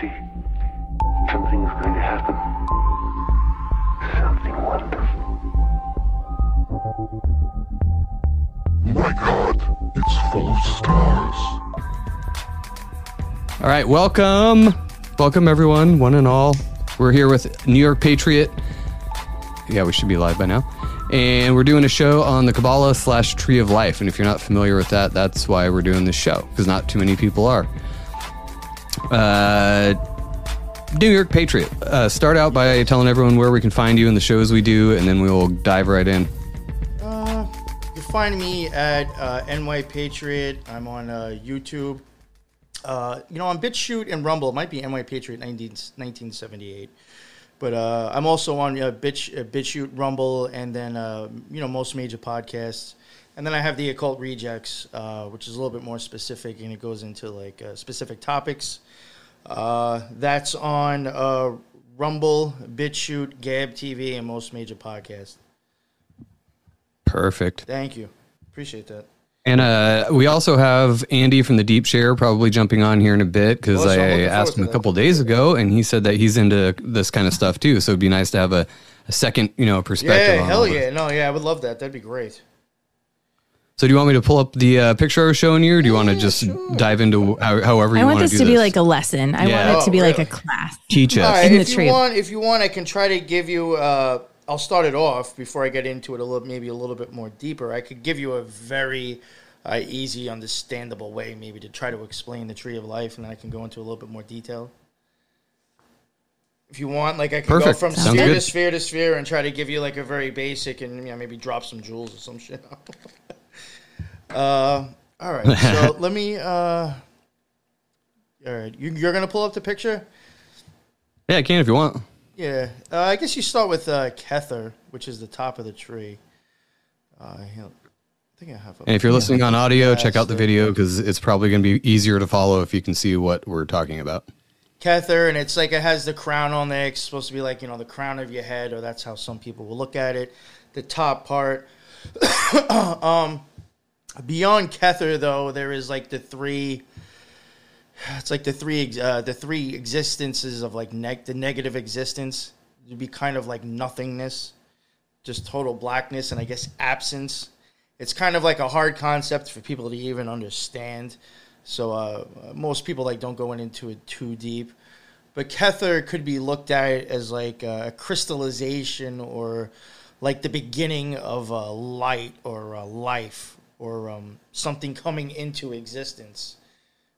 see, something is going to happen. Something wonderful. My God, it's full of stars. All right, welcome. Welcome, everyone, one and all. We're here with New York Patriot. Yeah, we should be live by now. And we're doing a show on the Kabbalah slash Tree of Life. And if you're not familiar with that, that's why we're doing this show, because not too many people are. Uh, New York Patriot. Uh, start out by telling everyone where we can find you and the shows we do, and then we will dive right in. Uh, you find me at uh, NY Patriot. I'm on uh, YouTube. Uh, you know, on BitChute and Rumble. It might be NY Patriot 19, 1978. But uh, I'm also on Bitch, BitChute, Rumble, and then, uh, you know, most major podcasts. And then I have the Occult Rejects, which is a little bit more specific, and it goes into, like, specific topics. Uh, that's on uh, Rumble, BitChute, Gab TV, and most major podcasts. Perfect. Thank you. Appreciate that. And uh, we also have Andy from the Deep Share probably jumping on here in a bit because Awesome. I'm I asked him a couple days ago, and he said that he's into this kind of stuff too. So it'd be nice to have a, a second, you know, perspective. Yeah, on hell yeah. No, yeah, I would love that. That'd be great. So do you want me to pull up the uh, picture I was showing you, or do you want to just dive into how, however you I want to this do to be this? like a lesson. I Yeah. want it to Oh, be like a class. teach us? All right, In the if you want, if you want, I can try to give you. Uh, I'll start it off before I get into it a little, maybe a little bit more deeper. I could give you a very uh, easy, understandable way, maybe to try to explain the tree of life, and then I can go into a little bit more detail. If you want, like I can Perfect. go from Sounds sphere good. to sphere to sphere and try to give you like a very basic, and you know, maybe drop some jewels or some shit. uh, all right, so let me. Uh, all right, you, you're gonna pull up the picture. yeah, I can if you want. Yeah, uh, I guess you start with uh, Kether, which is the top of the tree. Uh, I think I have. A, And if you're listening on audio, check out the video because it's probably going to be easier to follow if you can see what we're talking about. Kether, and it's like it has the crown on there. It's supposed to be like you know the crown of your head, or that's how some people will look at it. The top part. um, beyond Kether, though, there is like the three. It's like the three uh, the three existences of like the negative existence. It'd be kind of like nothingness, just total blackness, and I guess absence. It's kind of like a hard concept for people to even understand. So uh, most people like don't go into it too deep. But Kether could be looked at as like a crystallization or like the beginning of a light or a life or um, something coming into existence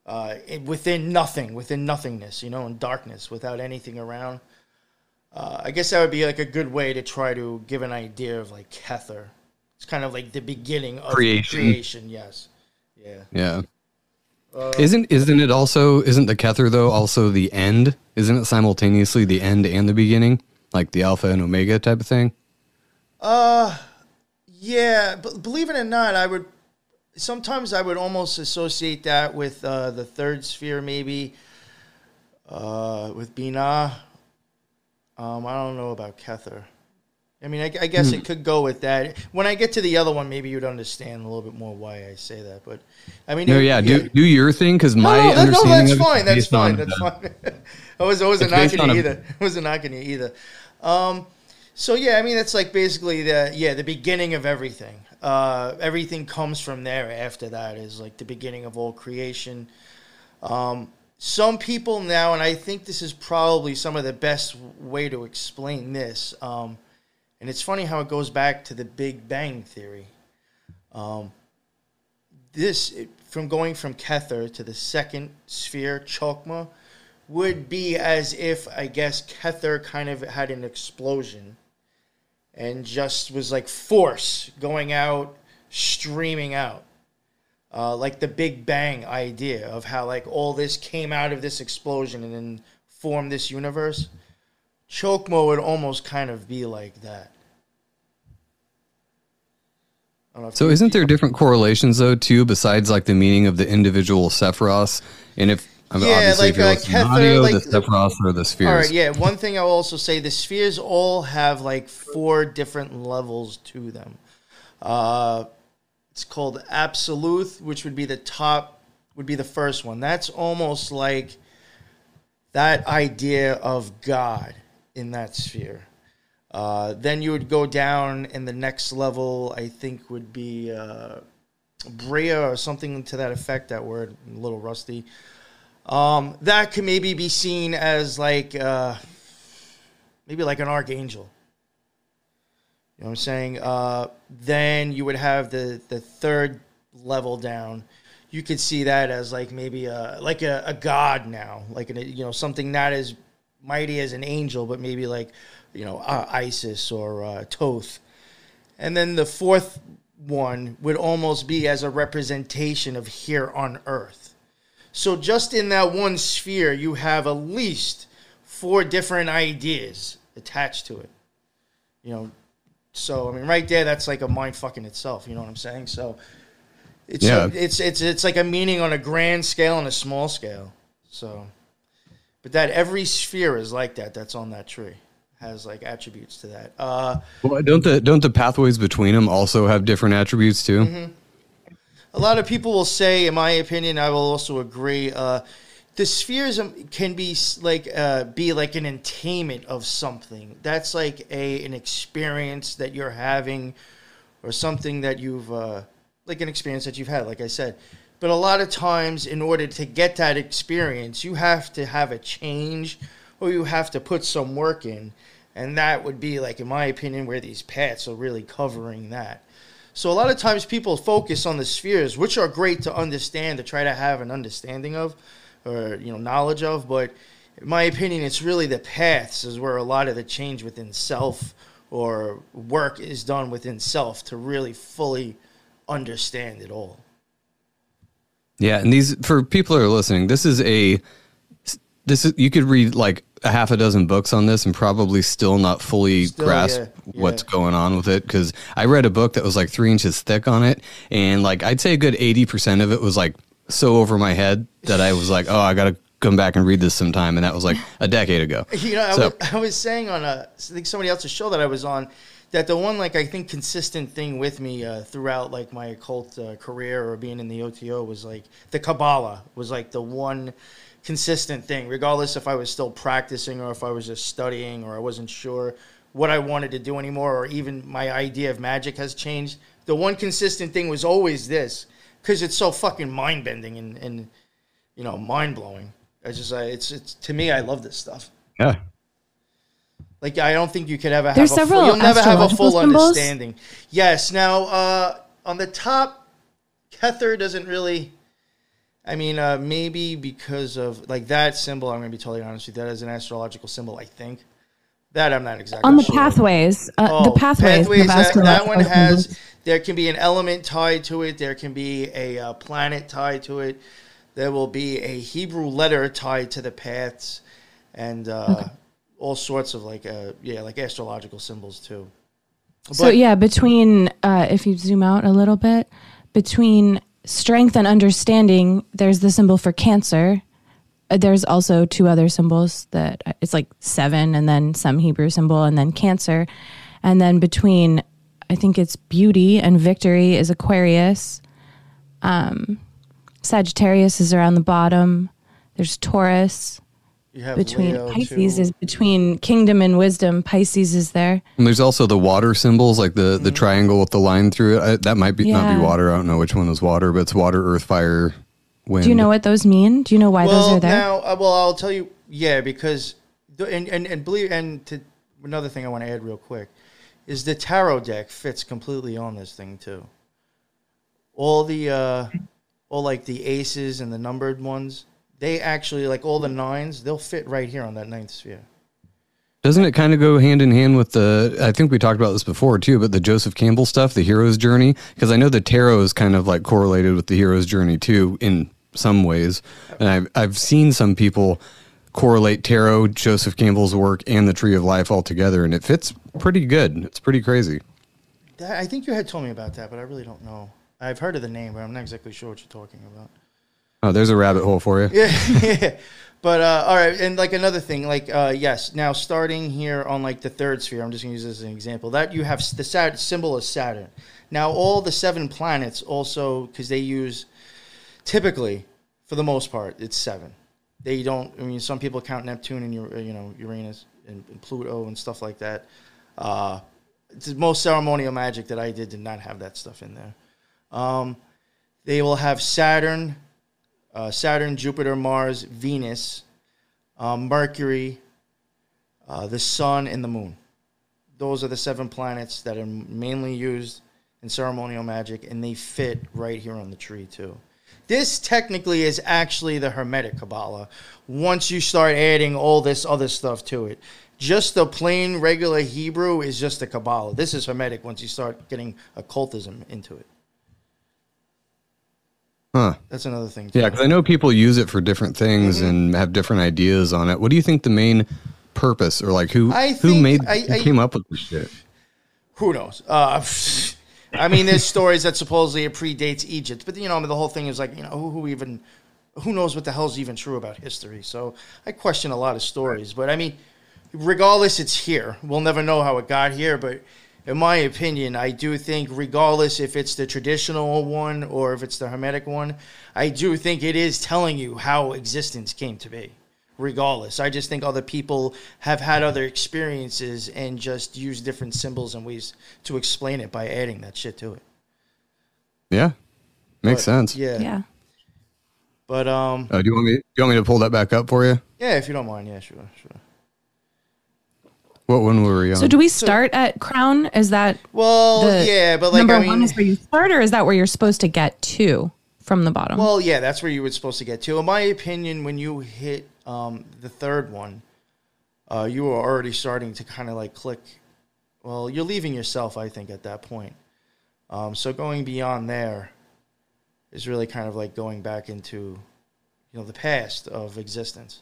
uh, it- within nothing, within nothingness, you know, in darkness, without anything around. Uh, I guess that would be like a good way to try to give an idea of like Kether. It's kind of like the beginning of Creation. creation yes. Yeah. Yeah. isn't isn't it also isn't the Kether though also the end? Isn't it simultaneously the end and the beginning, like the alpha and omega type of thing? Uh, yeah, but believe it or not, I would sometimes I would almost associate that with uh, the third sphere, maybe uh, with Bina. Um, I don't know about Kether. I mean, I, I guess it could go with that. When I get to the other one, maybe you'd understand a little bit more why I say that. But I mean, No, it- yeah, do do your thing because my no, no, understanding that's of fine. That's fine. That's fine. I was I wasn't It's based knocking you either. I wasn't knocking you either. Um, so yeah, I mean that's like basically the yeah the beginning of everything. Uh, everything comes from there. After that is like the beginning of all creation. Um, some people now, and I think this is probably some of the best way to explain this. Um, and it's funny how it goes back to the Big Bang theory. Um, this it- from going from Kether to the second sphere, Chokma, would be as if I guess Kether kind of had an explosion and just was like force going out, streaming out. Uh, like the Big Bang idea of how like all this came out of this explosion and then formed this universe. Chokma would almost kind of be like that. I don't know if So isn't there different correlations though too, besides like the meaning of the individual Sephiroth? And if Mean, Yeah, obviously like, if you're uh, Kether, like- the Sephiroth or the spheres. All right, yeah. One thing I'll also say the spheres all have like four different levels to them. Uh, it's called Absolute, which would be the top, would be the first one. That's almost like that idea of God in that sphere. Uh, then you would go down, and the next level, I think, would be uh, Briah or something to that effect. That word, a little rusty. Um, that could maybe be seen as like uh, maybe like an archangel. You know what I'm saying? Uh, then you would have the the third level down. You could see that as like maybe a like a, a god now, like an, you know something not as mighty as an angel, but maybe like you know uh, Isis or uh, Thoth. And then the fourth one would almost be as a representation of here on Earth. So just in that one sphere, you have at least four different ideas attached to it. You know, so I mean, right there, that's like a mind fucking itself. You know what I'm saying? So it's Yeah. a- it's it's it's like a meaning on a grand scale and a small scale. So, but that every sphere is like that. That's on that tree has like attributes to that. Uh, Well, don't the don't the pathways between them also have different attributes too? Mm-hmm. A lot of people will say, in my opinion, I will also agree. Uh, the spheres can be like uh, be like an attainment of something. That's like a an experience that you're having, or something that you've uh, like an experience that you've had. Like I said, but a lot of times, in order to get that experience, you have to have a change, or you have to put some work in, and that would be like, in my opinion, where these paths are really covering that. So a lot of times people focus on the spheres, which are great to understand, to try to have an understanding of, or you know, knowledge of. But in my opinion, it's really the paths is where a lot of the change within self or work is done within self to really fully understand it all. Yeah, and these for people who are listening, this is a this is you could read like a half a dozen books on this and probably still not fully Still, grasp yeah, what's going on with it because I read a book that was like three inches thick on it, and like I'd say a good eighty percent of it was like so over my head that I was like, oh, I gotta come back and read this sometime, and that was like a decade ago. You know, I, was, I was saying on a, I think somebody else's show that I was on, that the one like I think consistent thing with me uh, throughout like my occult uh, career or being in the OTO was like the Kabbalah was like the one consistent thing, regardless if I was still practicing or if I was just studying or I wasn't sure what I wanted to do anymore or even my idea of magic has changed. The one consistent thing was always this because it's so fucking mind bending and, and you know mind blowing. I just uh, it's it's to me I love this stuff. Yeah, Like I don't think you could ever have There's a full, several you'll never have a full symbols. understanding. Yes. Now uh, on the top, Kether doesn't really. I mean, uh, maybe because of like that symbol. I'm going to be totally honest with you. That is an astrological symbol. I think that I'm not exactly On the sure. pathways, uh, Oh, the pathways, of that, that one has. There can be an element tied to it. There can be a uh, planet tied to it. There will be a Hebrew letter tied to the paths, and uh, all sorts of like uh, yeah, like astrological symbols too. So But- yeah, between uh, if you zoom out a little bit, between strength and understanding, there's the symbol for Cancer. Uh, There's also two other symbols that uh, it's like seven, and then some Hebrew symbol, and then Cancer, and then between I think it's beauty and victory is Aquarius. Um, Sagittarius is around the bottom. There's Taurus. You have Between Leo, Pisces too. is between kingdom and wisdom. Pisces is there. and there's also the water symbols, like the the triangle with the line through it. I, that might be not be water. I don't know which one is water, but it's water, earth, fire, wind. Do you know what those mean? Do you know why those are there? now, uh, well, I'll tell you. Yeah, because the, and and and believe and to another thing I want to add real quick is the tarot deck fits completely on this thing too. All the uh, all like the aces and the numbered ones, they actually like all the nines, they'll fit right here on that ninth sphere. Doesn't it kind of go hand in hand with the? I think we talked about this before too, but the Joseph Campbell stuff, the hero's journey, because I know the tarot is kind of like correlated with the hero's journey too in some ways, and I've I've seen some people correlate tarot, Joseph Campbell's work, and the Tree of Life all together, and it fits pretty good. It's pretty crazy. I think you had told me about that, but I really don't know. I've heard of the name, but I'm not exactly sure what you're talking about. Oh, there's a rabbit hole for you. yeah. But uh, all right, and like another thing, like uh, yes, now starting here on like the third sphere, I'm just gonna use this as an example. That you have the Sat- symbol of Saturn. Now all the seven planets also because they use typically, for the most part, it's seven. they don't. I mean, some people count Neptune and Ur- you know Uranus and, and Pluto and stuff like that. Uh, most ceremonial magic that I did did not have that stuff in there. Um, they will have Saturn, uh, Saturn, Jupiter, Mars, Venus, um, Mercury, uh, the Sun, and the Moon. Those are the seven planets that are mainly used in ceremonial magic, and they fit right here on the tree too. This technically is actually the Hermetic Kabbalah. Once you start adding all this other stuff to it, just the plain regular Hebrew is just the Kabbalah. This is Hermetic once you start getting occultism into it. Huh. That's another thing. Too. Yeah, because I know people use it for different things Mm-hmm. and have different ideas on it. What do you think the main purpose, or like who I who made I- who I- came up with this shit? Who knows? Uh, I mean, there's stories that supposedly it predates Egypt, but you know, the whole thing is like, you know, who, who even, who knows what the hell's even true about history? So I question a lot of stories, but I mean, regardless, it's here. We'll never know how it got here, but in my opinion, I do think, regardless if it's the traditional one or if it's the Hermetic one, I do think it is telling you how existence came to be. Regardless, I just think other people have had other experiences and just use different symbols and ways to explain it by adding that shit to it. Yeah, makes But, sense. Yeah. Yeah. But um, Uh, do you want me? Do you want me to pull that back up for you? yeah, if you don't mind, yeah, sure, sure. What one were we on? So do we start at crown? Is that Well, the yeah, but like number I mean, one is where you start, or is that where you're supposed to get to from the bottom? Well, yeah, that's where you were supposed to get to. In my opinion, when you hit um, the third one, uh, you were already starting to kind of like click. Well, you're leaving yourself, I think, at that point. Um, so going beyond there is really kind of like going back into, you know, the past of existence.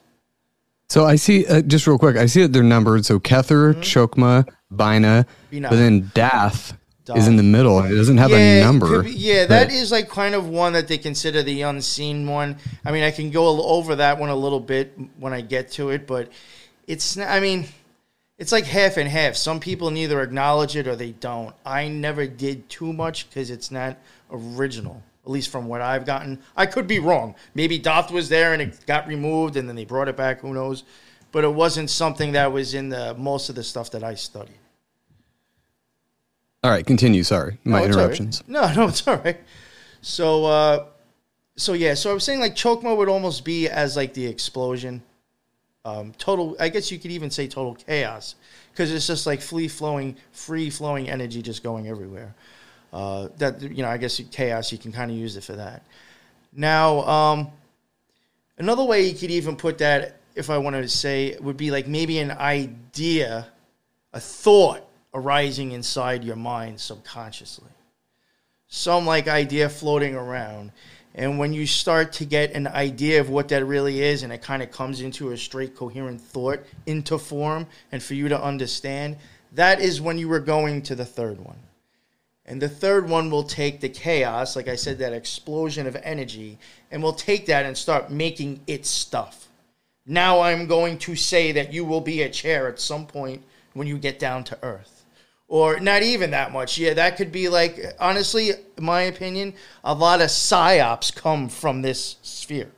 So I see, uh, just real quick, I see that they're numbered. So Kether, Chokma, Bina, Bina. but then Dath Dath. is in the middle. and It doesn't have a number. be- yeah, that is like kind of one that they consider the unseen one. I mean, I can go over that one a little bit when I get to it, but it's. not- I mean, it's like half and half. Some people neither acknowledge it or they don't. I never did too much because it's not original. At least from what I've gotten, I could be wrong. Maybe Doth was there and it got removed, and then they brought it back. Who knows? But it wasn't something that was in the most of the stuff that I studied. All right, continue. Sorry, my No, all right. interruptions. No, no, it's all right. So, uh, so yeah, so I was saying like Chokma would almost be as like the explosion, um, total. I guess you could even say total chaos because it's just like free flowing, free flowing energy just going everywhere. Uh, that you know, I guess chaos you can kind of use it for that. Now, um, another way you could even put that, if I wanted to say, would be like maybe an idea, a thought arising inside your mind subconsciously some like idea floating around. And when you start to get an idea of what that really is, and it kind of comes into a straight, coherent thought into form, and for you to understand, that is when you were going to the third one. And the third one will take the chaos, like I said, that explosion of energy, and will take that and start making its stuff. Now I'm going to say that you will be a chair at some point when you get down to earth or not even that much. Yeah, that could be like honestly, my opinion, a lot of psyops come from this sphere.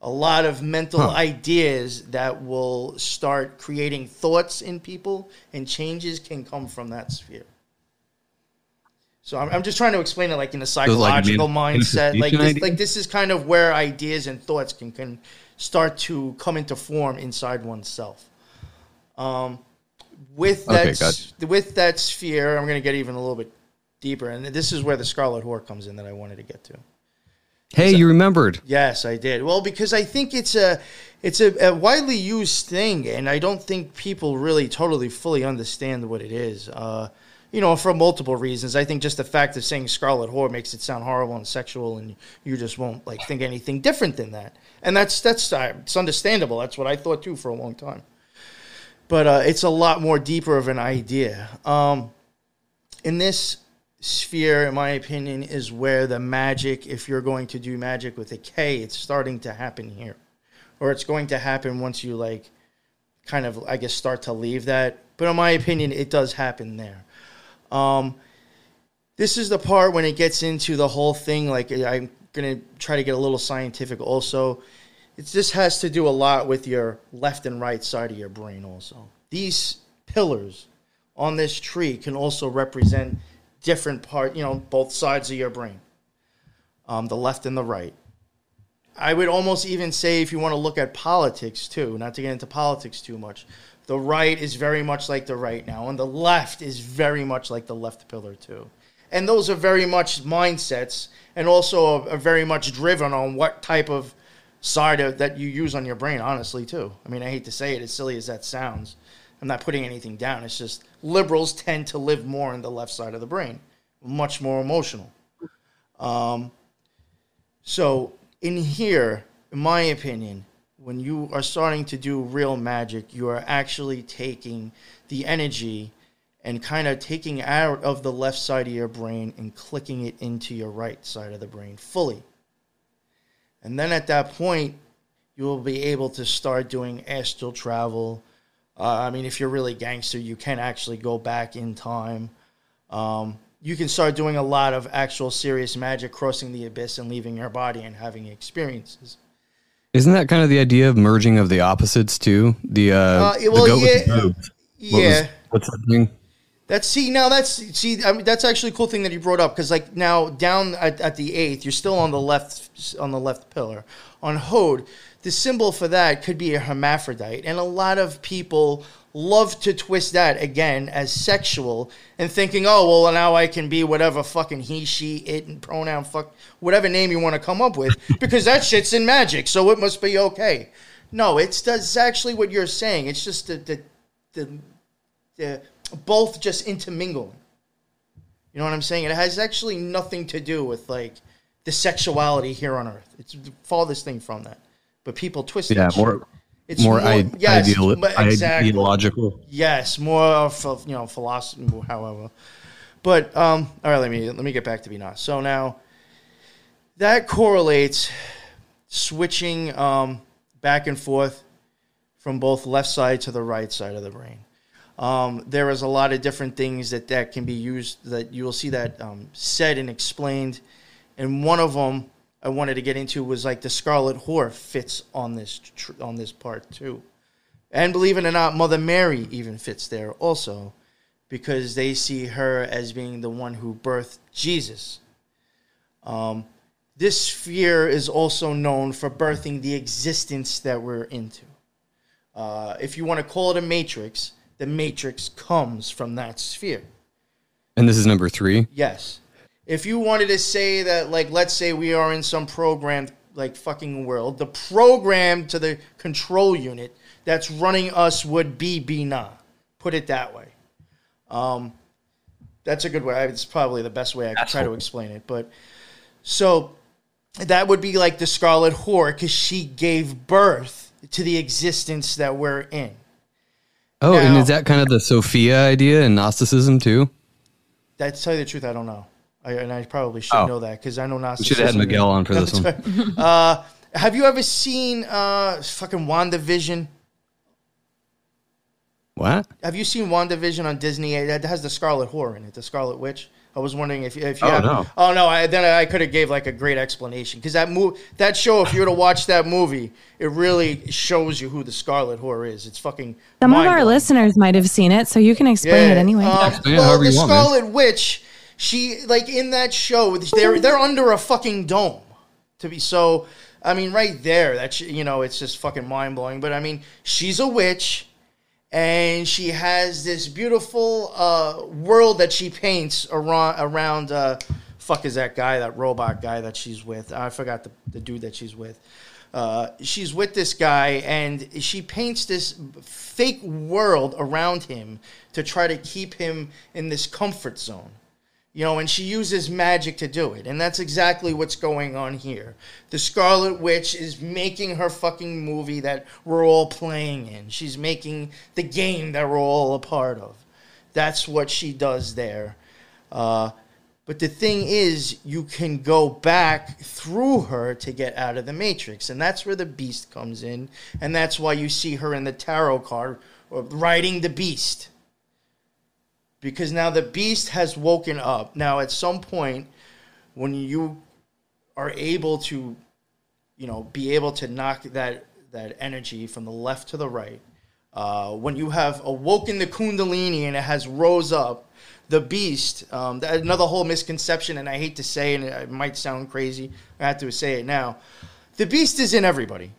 A lot of mental Huh. ideas that will start creating thoughts in people and changes can come from that sphere. So I'm, I'm just trying to explain it like in a like psychological man- mindset. Like this, like this is kind of where ideas and thoughts can, can start to come into form inside oneself. Um, with that Okay, gotcha. with that sphere, I'm going to get even a little bit deeper, and this is where the Scarlet Whore comes in that I wanted to get to. Hey, you remembered. Yes, I did. Well, because I think it's a it's a, a widely used thing, and I don't think people really totally fully understand what it is. Uh, you know, for multiple reasons. I think just the fact of saying Scarlet Whore makes it sound horrible and sexual, and you just won't like think anything different than that. And that's that's uh, it's understandable. That's what I thought too for a long time. But uh, it's a lot more deeper of an idea. Um, in this sphere, in my opinion, is where the magic, if you're going to do magic with a K, it's starting to happen here. Or it's going to happen once you, like, kind of, I guess, start to leave that. But in my opinion, it does happen there. Um, this is the part when it gets into the whole thing. Like, I'm to try to get a little scientific also. It's, just has to do a lot with your left and right side of your brain, also. These pillars on this tree can also represent different part, you know, both sides of your brain, um, the left and the right. I would almost even say, if you want to look at politics too, not to get into politics too much, the right is very much like the right now, and the left is very much like the left pillar too. And those are very much mindsets, and also are, very much driven on what type of side of, that you use on your brain. Honestly, too. I mean, I hate to say it, as silly as that sounds. I'm not putting anything down. It's just liberals tend to live more in the left side of the brain, much more emotional. Um, so in here, in my opinion, when you are starting to do real magic, you are actually taking the energy and kind of taking out of the left side of your brain and clicking it into your right side of the brain fully. And then at that point, you will be able to start doing astral travel. Uh, I mean, if you're really gangster, you can actually go back in time. Um, you can start doing a lot of actual serious magic, crossing the abyss and leaving your body and having experiences. Isn't that kind of the idea of merging of the opposites too? The uh, Uh, the well, goat with yeah, the boobs. What yeah. was- what's that thing? That's see now that's see I mean that's actually a cool thing that you brought up because like now down at, at the eighth you're still on the left on the left pillar on Hod the symbol for that could be a hermaphrodite and a lot of people love to twist that again as sexual and thinking oh well now I can be whatever fucking he she it and pronoun fuck whatever name you want to come up with because that shit's in magic so it must be okay no it's that's actually what you're saying it's just the the, the they're both just intermingling. You know what I'm saying? It has actually nothing to do with like the sexuality here on Earth. It's the farthest thing from that. But people twist it. Yeah, that more shit. It's more, I- yes, ideal, exactly. ideological. Yes, more of you know philosophy, however. But um, all right, let me let me get back to Bina. So now that correlates switching um, back and forth from both left side to the right side of the brain. Um, there is a lot of different things that that can be used that you will see that um, said and explained, and one of them I wanted to get into was like the Scarlet Whore fits on this tr- on this part too, and believe it or not, Mother Mary even fits there also, because they see her as being the one who birthed Jesus. Um, this sphere is also known for birthing the existence that we're into. Uh, if you want to call it a matrix, the matrix comes from that sphere. And this is number three. Yes. If you wanted to say that, like, let's say we are in some programmed, like, fucking world, the program to the control unit that's running us would be Bina. Put it that way. Um, that's a good way. It's probably the best way I could try to explain it. But so that would be like the Scarlet Whore because she gave birth to the existence that we're in. Oh, and is that kind of the Sophia idea in Gnosticism too? That to tell you the truth, I don't know. I, and I probably should Oh. know that because I know We should have had Miguel on for this one. Uh, have you ever seen uh, fucking WandaVision? What? Have you seen WandaVision on Disney? That has the Scarlet Whore in it, the Scarlet Witch. I was wondering if, you if you Oh, have. no. Oh no! I, then I could have gave like a great explanation because that move, that show. If you were to watch that movie, it really shows you who the Scarlet Whore is. It's fucking. Some of our listeners might have seen it, so you can explain it anyway. Um, Explain well, however the you want, man. Scarlet Witch, she like in that show, they're they're under a fucking dome. To be so, I mean, right there, that's you know, it's just fucking mind blowing. But I mean, she's a witch, and she has this beautiful uh, world that she paints around around. Uh, fuck is that guy, that robot guy that she's with? I forgot the, the dude that she's with. Uh, she's with this guy, and she paints this fake world around him to try to keep him in this comfort zone. You know, and she uses magic to do it. And that's exactly what's going on here. The Scarlet Witch is making her fucking movie that we're all playing in. She's making the game that we're all a part of. That's what she does there. Uh, but the thing is, you can go back through her to get out of the Matrix. And that's where the Beast comes in. And that's why you see her in the tarot card uh, riding the Beast because now the beast has woken up. Now, at some point, when you are able to, you know, be able to knock that that energy from the left to the right. Uh, when you have awoken the kundalini and it has rose up, the beast. Um, another whole misconception, and I hate to say, and it might sound crazy. I have to say it now. The beast is in everybody,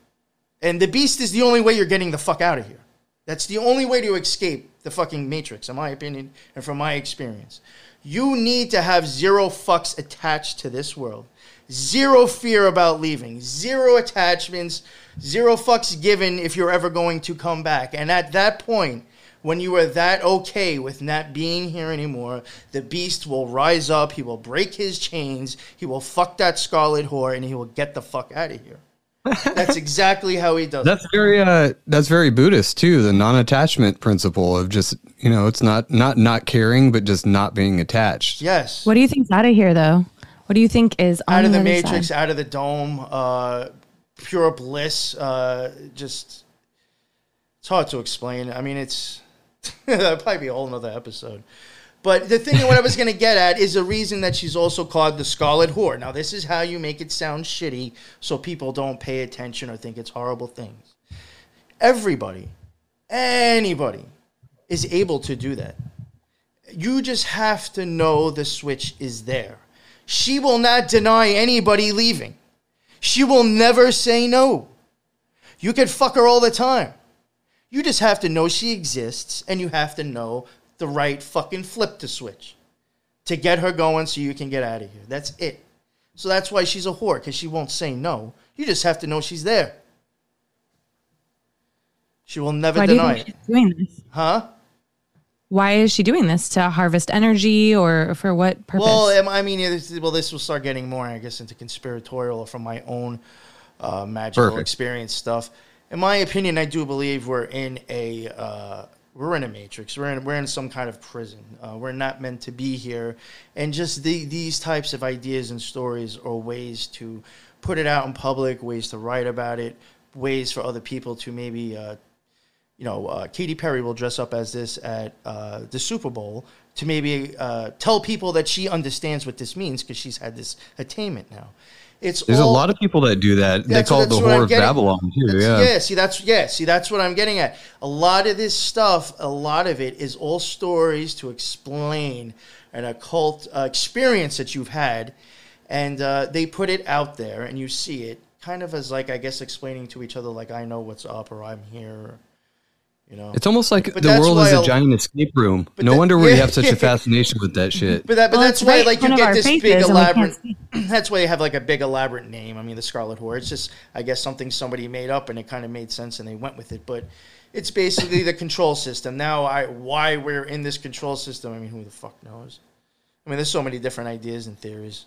and the beast is the only way you're getting the fuck out of here. That's the only way to escape the fucking matrix, in my opinion, and from my experience. You need to have zero fucks attached to this world. Zero fear about leaving. Zero attachments. Zero fucks given if you're ever going to come back. And at that point, when you are that okay with not being here anymore, the beast will rise up. He will break his chains. He will fuck that scarlet whore, and he will get the fuck out of here. That's exactly how he does it. That's very uh that's very Buddhist too, the non-attachment principle of just, you know, it's not not not caring but just not being attached. Yes. What do you think's out of here, though? What do you think is on out of the other matrix, side? out of the dome, uh, pure bliss. Uh, just it's hard to explain. I mean, it's that'd probably be a whole nother episode. But the thing, that what I was going to get at is the reason that she's also called the Scarlet Whore. Now, this is how you make it sound shitty, so people don't pay attention or think it's horrible things. Everybody, anybody, is able to do that. You just have to know the switch is there. She will not deny anybody leaving. She will never say no. You could fuck her all the time. You just have to know she exists and you have to know the right fucking flip to switch to get her going so you can get out of here. That's it. So that's why she's a whore because she won't say no. You just have to know she's there. She will never Why do you deny think it. she's doing this? Huh? Why is she doing this? To harvest energy or for what purpose? Well, I mean, this, well, this will start getting more, I guess, into conspiratorial from my own uh, magical Perfect. experience stuff. In my opinion, I do believe we're in a uh, we're in a matrix. We're in we're in some kind of prison. Uh, we're not meant to be here, and just the, these types of ideas and stories are ways to put it out in public, ways to write about it, ways for other people to maybe uh, you know, uh, Katy Perry will dress up as this at uh, the Super Bowl to maybe uh, tell people that she understands what this means because she's had this attainment now. It's There's a lot of people that do that. They call it the whore of Babylon too. that's- Yeah. see that's yeah, see that's what I'm getting at. A lot of this stuff, a lot of it is all stories to explain an occult uh, experience that you've had, and uh, they put it out there, and you see it kind of as like I guess explaining to each other like I know what's up or I'm here, you know. It's almost like But the world is why a a- giant escape room. But No that- wonder we yeah. have such a fascination with that shit. But that, but Well, that's why, right like, you get this big faces and we can't elaborate. That's why you have like a big elaborate name. I mean, the Scarlet Whore. It's just, I guess, something somebody made up, and it kind of made sense, and they went with it. But it's basically the control system. Now, I why we're in this control system. I mean, who the fuck knows? I mean, there's so many different ideas and theories.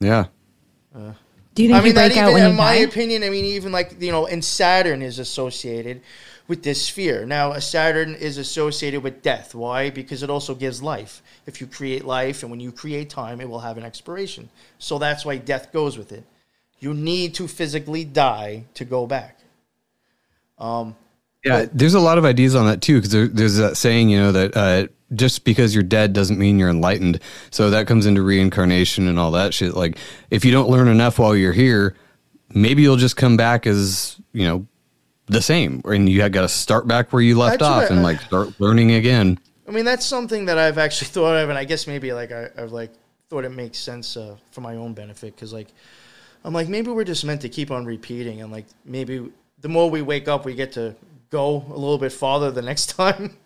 Yeah. do you think I mean, you break that out even, when in you my die? opinion, I mean, even like you know, and Saturn is associated with this sphere. Now, a Saturn is associated with death. Why? Because it also gives life. If you create life, and when you create time, it will have an expiration. So that's why death goes with it. You need to physically die to go back. Yeah, there's a lot of ideas on that too, because there, there's that saying, you know, that uh, just because you're dead doesn't mean you're enlightened. So that comes into reincarnation and all that shit. Like, if you don't learn enough while you're here, maybe you'll just come back as, you know, the same, and you have got to start back where you left That's off and like start learning again. I mean, that's something that I've actually thought of, and I guess maybe like I, I've like thought it makes sense uh, for my own benefit because like I'm like maybe we're just meant to keep on repeating, and like maybe the more we wake up, we get to go a little bit farther the next time.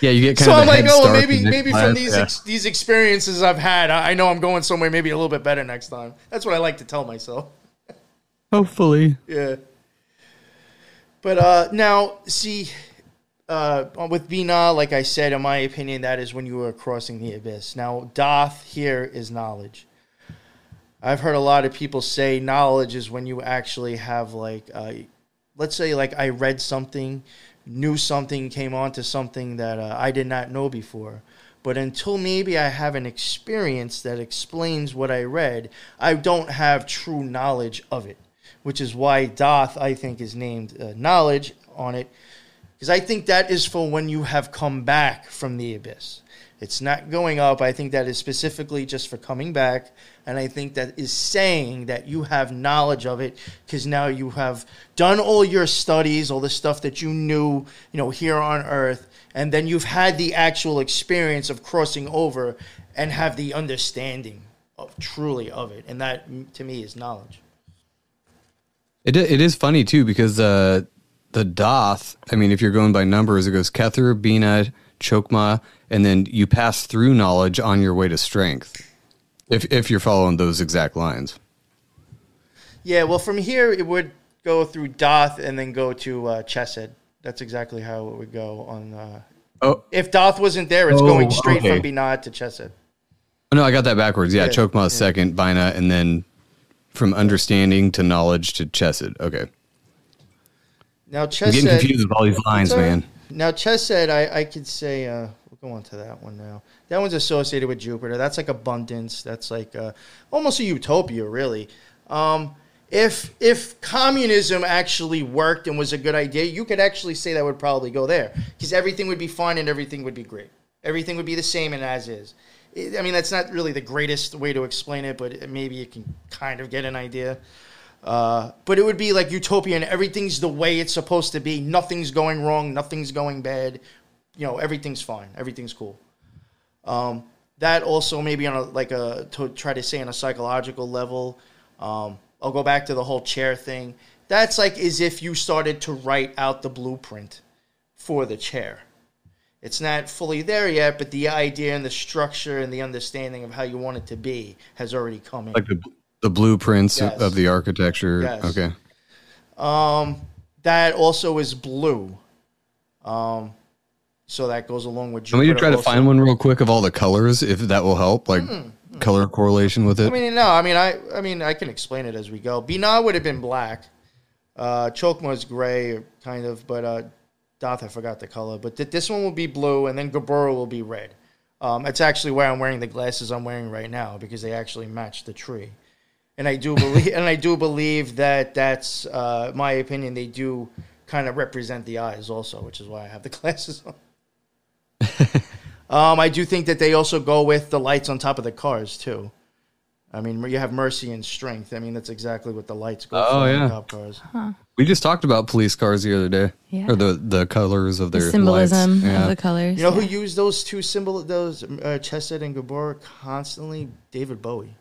Yeah, you get kind so of. I'm like, oh, maybe maybe class. from these Yeah. ex- these experiences I've had, I, I know I'm going somewhere maybe a little bit better next time. That's what I like to tell myself. Hopefully. Yeah. But uh, now, see, uh, with Bina, like I said, in my opinion, that is when you are crossing the abyss. Now, Doth here is knowledge. I've heard a lot of people say knowledge is when you actually have, like, uh, let's say, like, I read something, knew something, came onto something that uh, I did not know before. But until maybe I have an experience that explains what I read, I don't have true knowledge of it which is why Doth, I think, is named uh, knowledge on it, because I think that is for when you have come back from the abyss. It's not going up. I think that is specifically just for coming back. And I think that is saying that you have knowledge of it because now you have done all your studies, all the stuff that you knew, you know, here on Earth. And then you've had the actual experience of crossing over and have the understanding of truly of it. And that to me is knowledge. It, it is funny too because uh, the Doth, I mean, if you're going by numbers, it goes Kether, Bina, Chokma, and then you pass through knowledge on your way to strength. If, if you're following those exact lines. Yeah, well, from here it would go through Doth and then go to uh, Chesed. That's exactly how it would go on. Uh, Oh, if Doth wasn't there, it's Oh, going straight okay. from Binah to Chesed. no, I got that backwards. Yeah, Yeah, Chokma yeah. second, Bina, and then from understanding to knowledge to Chesed. Okay. Now I'm getting confused with all these lines, man. Now Chesed, I, I could say uh, we'll go on to that one now. That one's associated with Jupiter. That's like abundance. That's like uh, almost a utopia, really. Um, if if communism actually worked and was a good idea, you could actually say that would probably go there because everything would be fine and everything would be great. Everything would be the same and as is. I mean, that's not really the greatest way to explain it, but maybe you can kind of get an idea. Uh, but it would be like utopian. Everything's the way it's supposed to be. Nothing's going wrong. Nothing's going bad. You know, everything's fine. Everything's cool. Um, that also maybe on a like a to try to say on a psychological level. Um, I'll go back to the whole chair thing. That's like as if you started to write out the blueprint for the chair. It's not fully there yet, but the idea and the structure and the understanding of how you want it to be has already come in. Like the, the blueprints Yes. of the architecture. Yes. Okay. Um, that also is blue. Um, so that goes along with. Can we Jupiter try to find one real quick of all the colors, if that will help? Like color correlation with it? I mean, no. I mean, I. I mean, I can explain it as we go. Binah would have been black. Uh, Chokma is gray, kind of, but uh, Doth, I forgot the color. But th- this one will be blue, and then Geburah will be red. Um, it's actually why I'm wearing the glasses I'm wearing right now because they actually match the tree. And I do believe, and I do believe that that's uh, my opinion. They do kind of represent the eyes also, which is why I have the glasses on. um, I do think that they also go with the lights on top of the cars too. I mean, you have mercy and strength. I mean, that's exactly what the lights go Oh, for on yeah. the cop cars. We just talked about police cars the other day. Yeah. Or the, the colors of The their symbolism. Yeah. of the colors. You know who used those two symbol those uh, Chesed and Geburah constantly? David Bowie.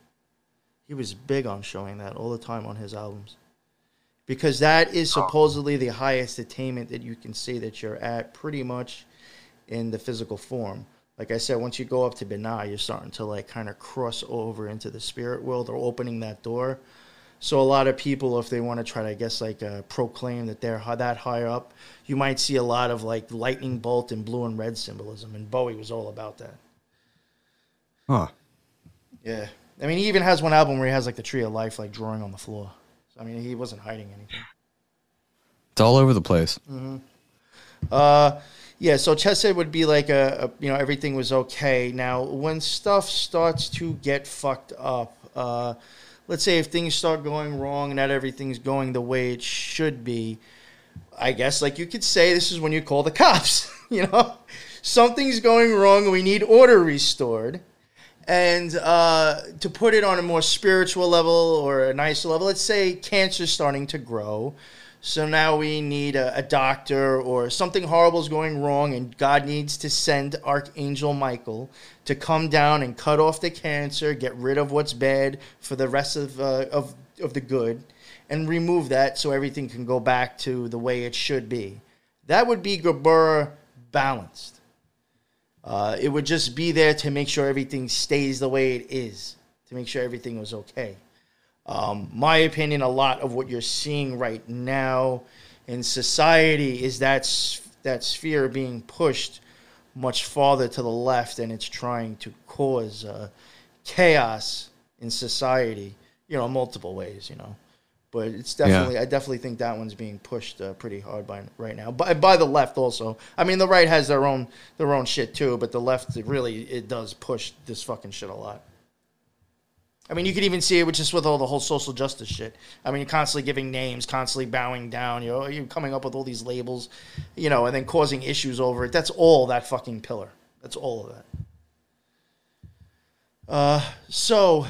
He was big on showing that all the time on his albums. Because that is supposedly the highest attainment that you can say that you're at pretty much in the physical form. Like I said, once you go up to Binah, you're starting to like kind of cross over into the spirit world or opening that door. So a lot of people, if they want to try to, I guess, like uh, proclaim that they're that high up, you might see a lot of like lightning bolt and blue and red symbolism. And Bowie was all about that. Huh. Yeah, I mean, he even has one album where he has like the tree of life like drawing on the floor. So, I mean, he wasn't hiding anything. It's all over the place. Uh, yeah. So Chesed would be like a, a, you know, everything was okay. Now, when stuff starts to get fucked up, uh, let's say if things start going wrong and not everything's going the way it should be, I guess like you could say this is when you call the cops. you know, something's going wrong. We need order restored. And uh, to put it on a more spiritual level or a nicer level, let's say cancer's starting to grow. So now we need a, a doctor or something horrible is going wrong, and God needs to send Archangel Michael to come down and cut off the cancer, get rid of what's bad for the rest of, uh, of, of the good, and remove that so everything can go back to the way it should be. That would be Geburah balanced. Uh, it would just be there to make sure everything stays the way it is, to make sure everything was okay. Um, my opinion, a lot of what you're seeing right now in society is that that sphere being pushed much farther to the left, and it's trying to cause uh, chaos in society. You know, multiple ways. You know, but it's definitely I definitely think that one's being pushed uh, pretty hard by right now. By by the left also. I mean, the right has their own their own shit too, but the left really it does push this fucking shit a lot. I mean, you could even see it with just with all the whole social justice shit. I mean, you're constantly giving names, constantly bowing down. You know, you're coming up with all these labels, you know, and then causing issues over it. That's all that fucking pillar. That's all of that. Uh, So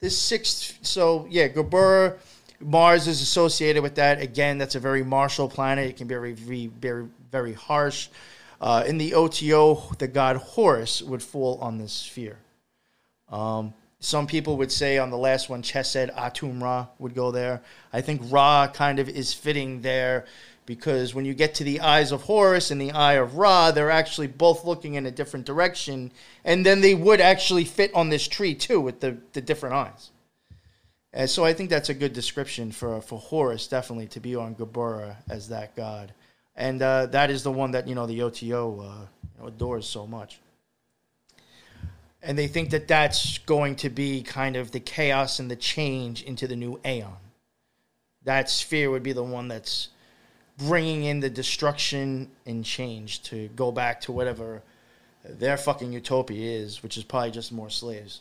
this sixth, so yeah, Geburah, Mars is associated with that. Again, that's a very martial planet. It can be very, very, very, harsh. Uh, in the OTO, the god Horus would fall on this sphere. Um, some people would say on the last one, Chesed Atum Ra would go there. I think Ra kind of is fitting there because when you get to the eyes of Horus and the eye of Ra, they're actually both looking in a different direction. And then they would actually fit on this tree too with the, the different eyes. And so I think that's a good description for, for Horus, definitely, to be on Geburah as that god. And uh, that is the one that, you know, the OTO uh, adores so much and they think that that's going to be kind of the chaos and the change into the new aeon. That sphere would be the one that's bringing in the destruction and change to go back to whatever their fucking utopia is, which is probably just more slaves.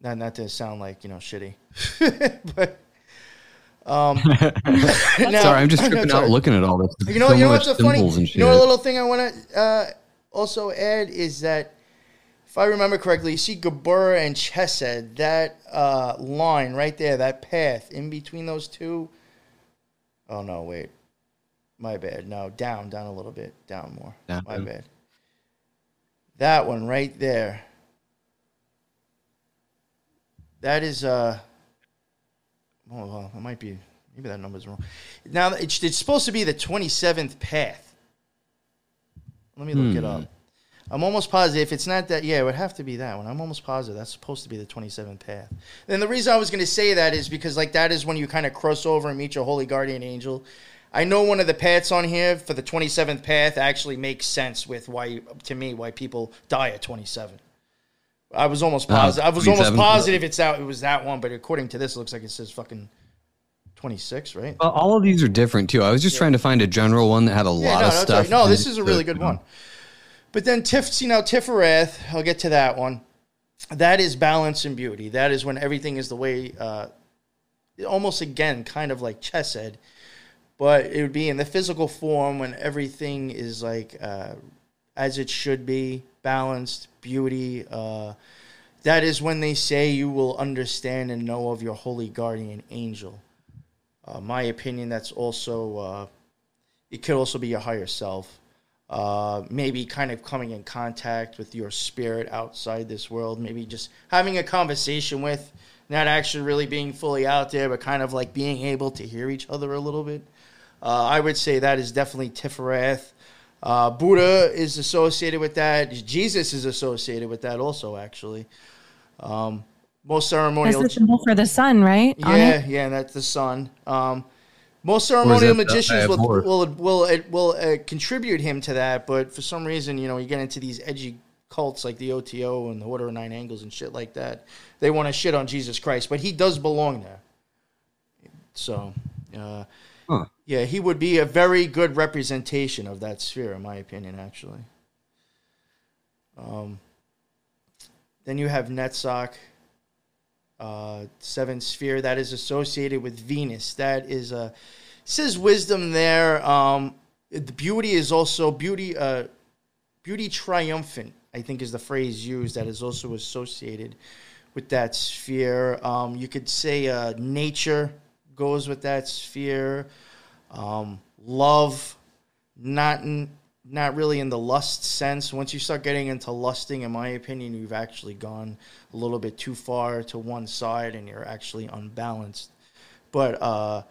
Not not to sound like you know shitty, but um, now- Sorry, I'm just tripping out looking at all this. You know, so you know what's the funny? You know, a little thing I want to uh, also add is that if I remember correctly, you see Geburah and Chesed, that uh, line right there, that path in between those two. Oh no, wait, my bad. No, down, down a little bit, down more. Down. My bad. That one right there. That is uh. Oh well, it might be. Maybe that number's wrong. Now it's, it's supposed to be the twenty seventh path. Let me look it up. Hmm. I'm almost positive if it's not that. Yeah, it would have to be that one. I'm almost positive that's supposed to be the 27th path. And the reason I was going to say that is because like that is when you kind of cross over and meet your holy guardian angel. I know one of the paths on here for the 27th path actually makes sense with why to me why people die at 27. I was almost positive. I was almost positive it's out. It was that one, but according to this, it looks like it says fucking 26, right? Well, all of these are different too. I was just trying to find a general one that had a lot no, of no, stuff. no, this is a really good one. But then Tif, you know, Tiferath, I'll get to that one. That is balance and beauty. That is when everything is the way, uh, almost again, kind of like Chesed, but it would be in the physical form when everything is like uh, as it should be, balanced, beauty. Uh, that is when they say you will understand and know of your holy guardian angel. Uh, my opinion, that's also, uh, it could also be your higher self. Uh, maybe kind of coming in contact with your spirit outside this world. Maybe just having a conversation with, not actually really being fully out there, but kind of like being able to hear each other a little bit. Uh, I would say that is definitely Tiferath. Uh, Buddha is associated with that. Jesus is associated with that also, actually. Um, most That's ceremonial. the symbol for the sun, right? Yeah, it? yeah, that's the sun. Um, most ceremonial magicians Eye of will will will will uh, contribute him to that, but for some reason, you know, you get into these edgy cults like the OTO and the Order of Nine Angles and shit like that. They want to shit on Jesus Christ, but he does belong there. So, uh, Huh. Yeah, he would be a very good representation of that sphere, in my opinion, actually. Um, then you have Netzach, uh, seventh sphere that is associated with Venus. That is a says wisdom there. Um, the beauty is also beauty. Uh, beauty triumphant, I think, is the phrase used that is also associated with that sphere. Um, you could say uh, nature goes with that sphere. Um, love, not in, not really in the lust sense. Once you start getting into lusting, in my opinion, you've actually gone a little bit too far to one side, and you're actually unbalanced. But uh,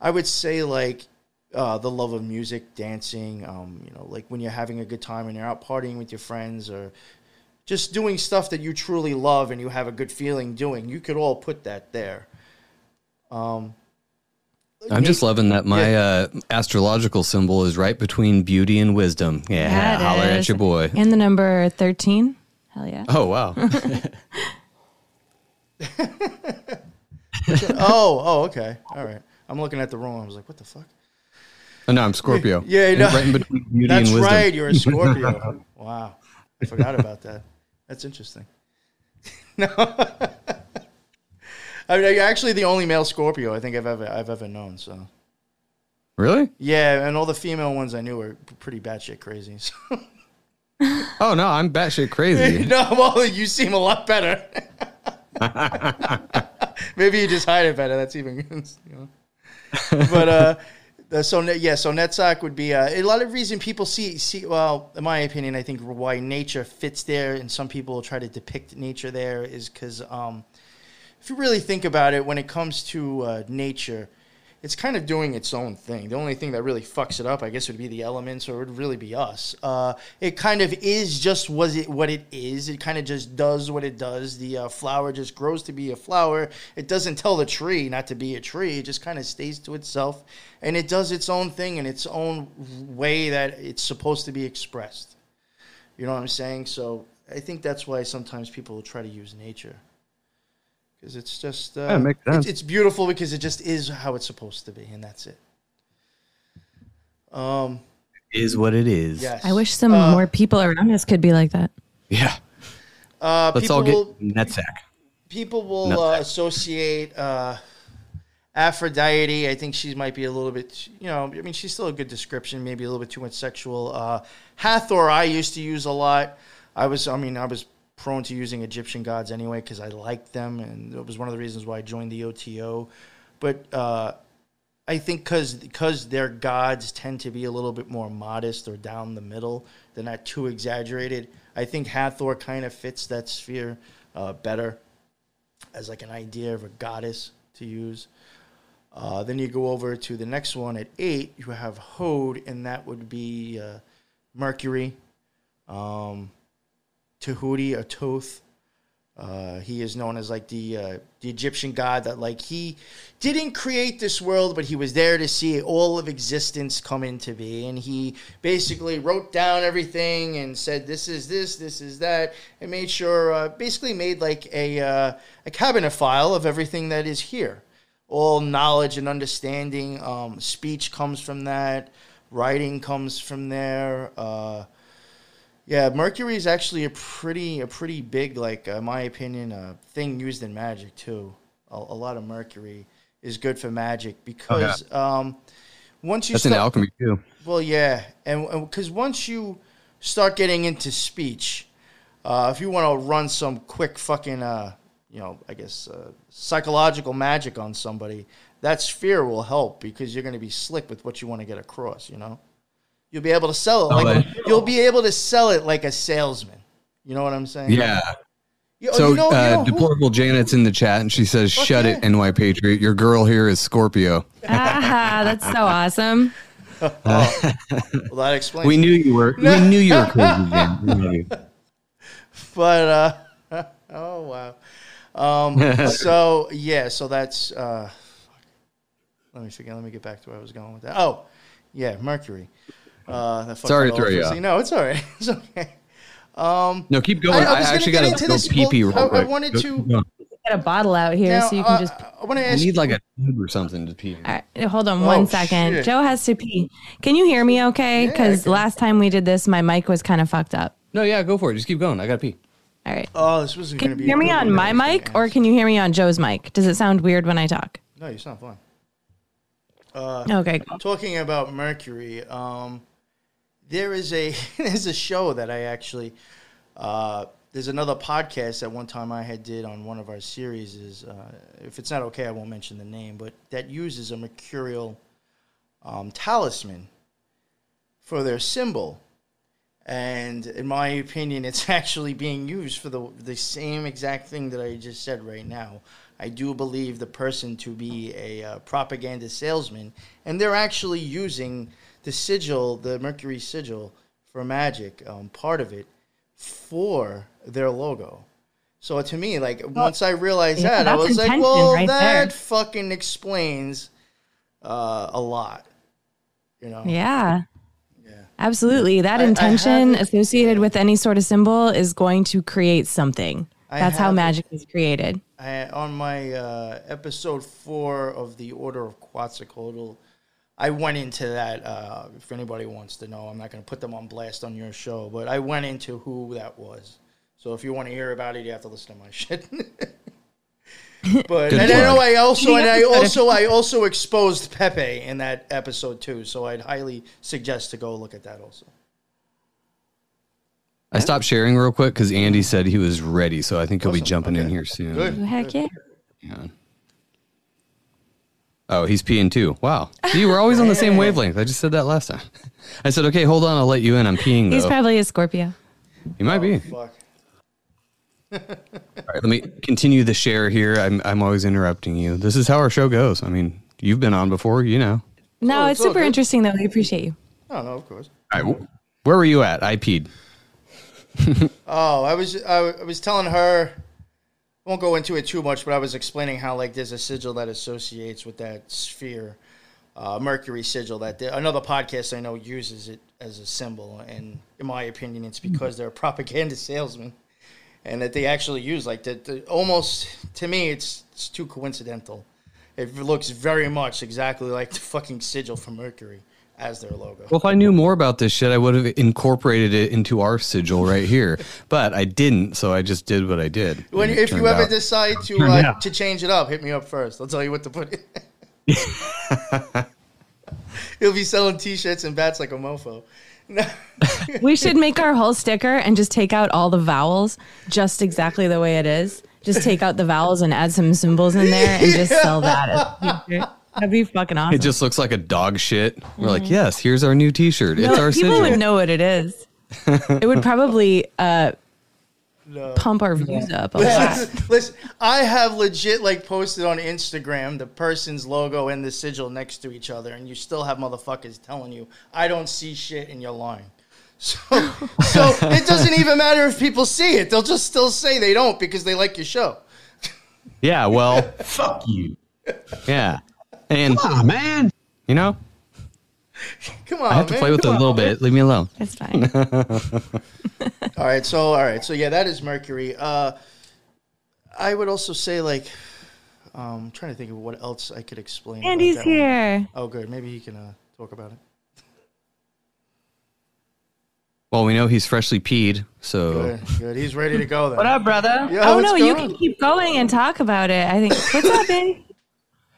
I would say like uh, the love of music, dancing. Um, you know, like when you're having a good time and you're out partying with your friends, or just doing stuff that you truly love and you have a good feeling doing. You could all put that there. Um, I'm just loving that my uh, astrological symbol is right between beauty and wisdom. Yeah, Yeah, it holler at your boy. And the number 13. Hell yeah. Oh wow. oh, oh, okay, all right. I'm looking at the wrong. I was like, what the fuck? Oh, no, I'm Scorpio. Yeah, And no. right in between beauty That's and wisdom. right. You're a Scorpio. wow, I forgot about that. That's interesting. no, I mean, you're actually the only male Scorpio I think I've ever I've ever known. So Really? yeah, and all the female ones I knew were pretty batshit crazy. So. Oh no, I'm batshit crazy. no, well, you seem a lot better. Maybe you just hide it better. That's even, you know. But uh, so yeah, so Netzach would be uh, a lot of reason people see see. Well, in my opinion, I think why nature fits there, and some people try to depict nature there, is because um, if you really think about it, when it comes to uh, nature, it's kind of doing its own thing. The only thing that really fucks it up, I guess, would be the elements, or it would really be us. Uh, it kind of is just was it what it is. It kind of just does what it does. The uh, flower just grows to be a flower. It doesn't tell the tree not to be a tree. It just kind of stays to itself, and it does its own thing in its own way that it's supposed to be expressed. You know what I'm saying? So I think that's why sometimes people try to use nature because it's just uh, Yeah, it makes it's- sense. It's, beautiful because it just is how it's supposed to be, and that's it. Um. Is what it is. Yes. I wish some Uh, more people around us could be like that. Yeah. Uh, Let's people all get will, Netzach. people will No. uh, associate uh, Aphrodite. I think she might be a little bit, you know, I mean, she's still a good description, maybe a little bit too much sexual. Uh, Hathor, I used to use a lot. I was, I mean, I was prone to using Egyptian gods anyway because I liked them, and it was one of the reasons why I joined the OTO. But uh, I think because because their gods tend to be a little bit more modest or down the middle, they're not too exaggerated. I think Hathor kind of fits that sphere uh, better as like an idea of a goddess to use. Uh, then you go over to the next one at eight. You have Hode, and that would be uh, Mercury, um, Tahuti or Thoth. Uh, he is known as like the uh, the Egyptian god that like he didn't create this world, but he was there to see all of existence come into be, and he basically wrote down everything and said this is this, this is that, and made sure uh, basically made like a uh, a cabinet file of everything that is here. All knowledge and understanding, um, speech comes from that, writing comes from there. Yeah, Mercury is actually a pretty a pretty big, like uh, my opinion, uh, thing used in magic too. A, a lot of Mercury is good for magic because um, once you That's in start, alchemy too. well, yeah, and because once you start getting into speech, uh, if you want to run some quick fucking, uh, you know, I guess uh, psychological magic on somebody, that sphere will help because you're going to be slick with what you want to get across. You know, you'll be able to sell it. Oh, Like, you'll be able to sell it like a salesman. You know what I'm saying? Yeah. You- oh, So you know- you uh, know deplorable Janet's in the chat and she says, Fuck "Shut yeah. it, NY Patriot. Your girl here is Scorpio." ah, that's so awesome. well, that explains. We knew you were. We knew you were crazy, Jan. We knew you. but uh oh wow um so yeah so that's uh let me forget let me get back to where i was going with that oh yeah mercury uh that Sorry to throw you off. no it's all right it's okay No, keep going. I- I, I was gonna actually get got into to go this, pee pee well, real I- I wanted Go- to- keep going. Get a bottle out here now so you can uh, just. i want to I ask need like a tube or something to pee. All right, hold on Oh, one second. shit. Joe has to pee. Can you hear me okay? Because can. last time we did this, my mic was kind of fucked up. No, yeah, go for it. Just keep going. I got to pee. All right. oh this wasn't Can gonna you be hear me on my I was gonna mic or can you hear me on Joe's mic? Does it sound weird when I talk? no you sound fine Okay. cool. talking about Mercury, um, there is a there's a show that I actually uh, there's another podcast that one time I had did on one of our series is uh, if it's not okay I won't mention the name but that uses a mercurial um, talisman for their symbol. And in my opinion it's actually being used for the the same exact thing that I just said right now. I do believe the person to be a uh, propaganda salesman and they're actually using the sigil the mercury sigil for magic um, part of it for their logo so to me like once I realized that I was like well right that there. fucking explains uh, a lot you know Yeah. Yeah. Absolutely. That I- I intention have- associated with any sort of symbol is going to create something. I That's how magic is created. I, on my uh, episode four of the Order of Quetzalcoatl, I went into that. Uh, if anybody wants to know, I'm not going to put them on blast on your show, but I went into who that was. So if you want to hear about it, you have to listen to my shit. but and I know. I also and I also I also exposed Pepe in that episode too. So I'd highly suggest to go look at that also. I stopped sharing real quick because Andy said he was ready, so I think he'll be Awesome. jumping in here soon. Good. Heck yeah. Hang on. Oh, he's peeing too. Wow. See, we're always on the same wavelength. I just said that last time. I said, okay, hold on, I'll let you in. I'm peeing Though. He's probably a Scorpio. he might be. Oh, fuck. All right, let me continue the share here. I'm I'm always interrupting you. This is how our show goes. I mean, you've been on before, you know. No, Oh, it's it's all super good. interesting though. We appreciate you. Oh no, of course. All right, wh- where were you at? I peed. Oh, I was I, I was telling her. Won't go into it too much, but I was explaining how like there's a sigil that associates with that sphere, uh, Mercury sigil. That there, another podcast I know uses it as a symbol, and in my opinion, it's because they're a propaganda salesman, and that they actually use like the, the almost to me, it's it's too coincidental. It looks very much exactly like the fucking sigil for Mercury as their logo. Well, if I knew more about this shit, I would have incorporated it into our sigil right here. but I didn't, so I just did what I did. When, if you ever out- decide to uh, out. to change it up, hit me up first. I'll tell you what to put in. He'll be selling T-shirts and bats like a mofo. We should make our whole sticker and just take out all the vowels just exactly the way it is. Just take out the vowels and add some symbols in there and just sell that. As a t-shirt. That'd be fucking awesome. it just looks like a dog shit. We're like, yes, here's our new T-shirt. It's Mm-hmm. Our people sigil. would know what it is. it would probably uh, pump our views up a lot. Listen, I have legit like posted on Instagram the person's logo and the sigil next to each other, and you still have motherfuckers telling you I don't see shit and you're lying. So, so it doesn't even matter if people see it; they'll just still say they don't because they like your show. Yeah, well, Fuck you. yeah, and Ah, man. you know, Come on, I have to man. play with it a little on. bit. Leave me alone. It's fine. All right, so all right, so yeah, that is Mercury. Uh, I would also say like, um, I'm trying to think of what else I could explain. about Andy's that one. here. Oh, good. Maybe he can uh, talk about it. Well, we know he's freshly peed, so Good, good. He's ready to go. Then. What up, brother? Yo, oh what's no, you can keep going and talk about it. I think. What's up, Andy?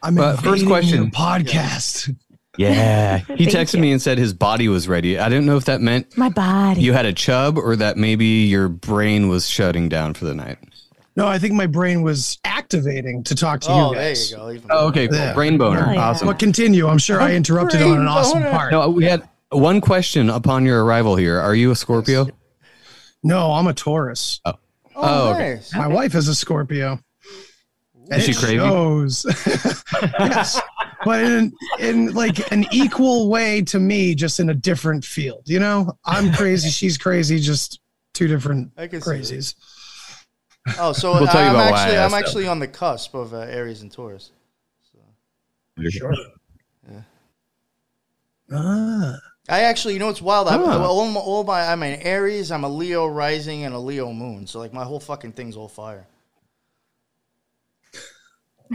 I'm But first question. podcast. yeah, he texted you. me and said his body was ready. I didn't know if that meant My body. you had a chub or that maybe your brain was shutting down for the night. No, I think my brain was activating to talk to Oh, you there guys. you go. Oh, okay, cool. Yeah. brain boner, Oh, yeah. awesome. But continue. I'm sure I interrupted on an awesome boner. part. No, we had one question upon your arrival here. Are you a Scorpio? No, I'm a Taurus. Oh, Oh, oh okay. nice. My wife is a Scorpio. Is she It crazy? shows. yes, but in in like an equal way to me, just in a different field. You know, I'm crazy, she's crazy, just two different I can see that. crazies. Oh, so We'll tell you I'm about why I actually I'm asked, though. actually on the cusp of uh, Aries and Taurus. Sure. Ah, I actually, you know, it's wild. I, Ah. all, my, all my, I'm an Aries, I'm a Leo rising, and a Leo moon. So like my whole fucking thing's all fire.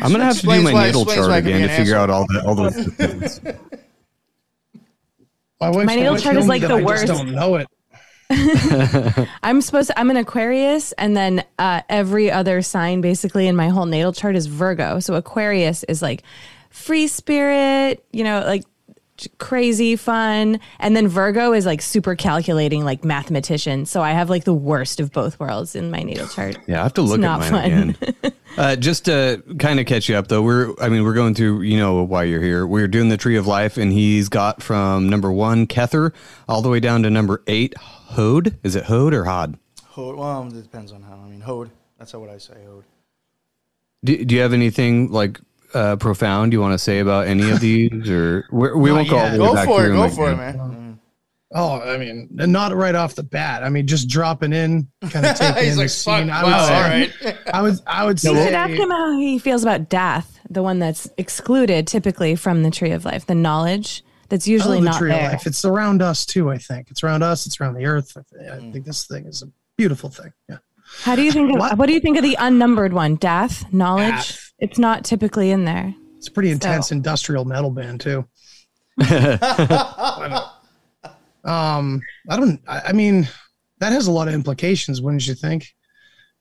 I'm gonna have to do my why- natal chart why I could again to figure asshole. out all the all those things. my My natal chart is like the I worst. Just don't know it. I'm supposed to, I'm an Aquarius, and then uh, every other sign basically in my whole natal chart is Virgo. So Aquarius is like free spirit, you know, like j- crazy fun. And then Virgo is like super calculating, like mathematician. So I have like the worst of both worlds in my natal chart. Yeah, I have to look at not mine fun. again. uh, just to kind of catch you up, though, we're I mean we're going through you know why you're here. We're doing the Tree of Life, and he's got from number one Kether all the way down to number eight Hode. Is it Hode or Hod? Hode, well, it depends on how. I mean, Hode. That's how what I say. Hode. Do, do you have anything like uh, profound you want to say about any of these, or we're, we won't go all the way Go back for it. Go them for it, again. man. Oh, I mean, not right off the bat. I mean, just dropping in, kind of taking He's in like, the scene. fuck. I would Wow, say, all right. I would, I would You say, should ask him how he feels about death, the one that's excluded typically from the tree of life, the knowledge that's usually love the not tree of there. life. It's around us too. I think it's around us. It's around the earth. I th- I Mm. think this thing is a beautiful thing. Yeah. How do you think? Of, What? what? do you think of the unnumbered one? Death, knowledge. Death. It's not typically in there. It's a pretty intense So- industrial metal band too. um, I don't. I, I mean, that has a lot of implications, wouldn't you think?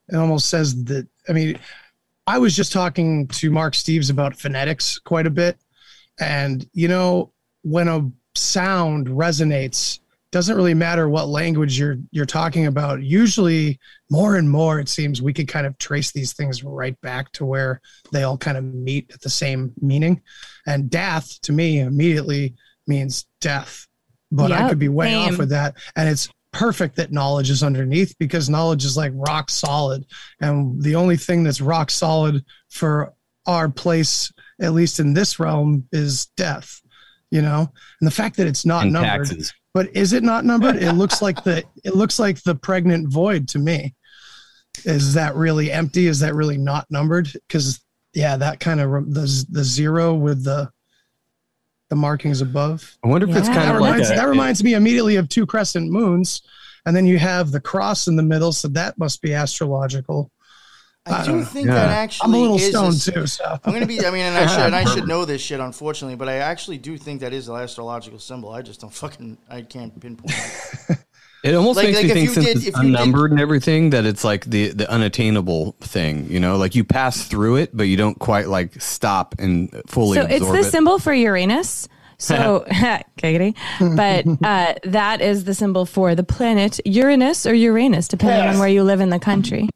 It almost says that. I mean, I was just talking to Mark Steves about phonetics quite a bit, and you know, when a sound resonates doesn't really matter what language you're you're talking about. Usually, more and more, it seems we could kind of trace these things right back to where they all kind of meet at the same meaning. And death to me immediately means death, but I could be way same. off with that. And it's perfect that knowledge is underneath because knowledge is like rock solid, and the only thing that's rock solid for our place, at least in this realm, is death. You know, and the fact that it's not And numbered. taxes. But is it not numbered? It looks like the it looks like the pregnant void to me. Is that really empty? Is that really not numbered? Because yeah, that kind of the the zero with the the markings above. I wonder if it's kind That of like a, that reminds me immediately of two crescent moons, and then you have the cross in the middle, so that must be astrological. I I do think Yeah. that actually I'm a little is stoned s- too, so I'm gonna be. I mean, and I should, and I should know this shit, unfortunately, but I actually do think that is the astrological symbol. I just don't fucking. I can't pinpoint. it. It almost Like- makes like me if think you since did- it's if you did- unnumbered and everything that it's like the the unattainable thing. You know, like you pass through it, but you don't quite like stop and fully So it's the it. symbol for Uranus. So, giggity. But uh, that is the symbol for the planet Uranus or Uranus, depending on where you live in the country.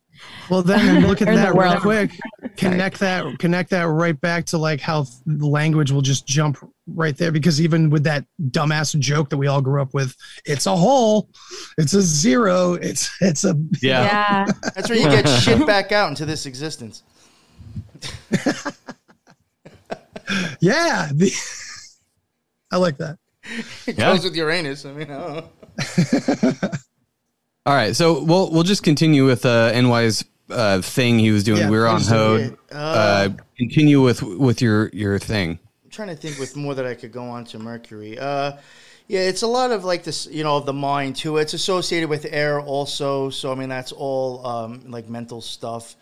Well, then look at that real quick. Connect that, connect that right back to like how the language will just jump right there. Because even with that dumbass joke that we all grew up with, it's a hole, it's a zero, it's it's a yeah. Yeah. That's where you get shit back out into this existence. yeah. The, I like that. It Yeah. goes with Uranus. I mean, I don't know. All right, so we'll we'll just continue with uh, NY's uh, thing he was doing. Yeah, we were on Hode. Uh, Uh, continue with with your your thing. I'm trying to think with more that I could go on to Mercury. Uh, yeah, it's a lot of like this, you know, of the mind too. It's associated with air also. So I mean, that's all um, like mental stuff.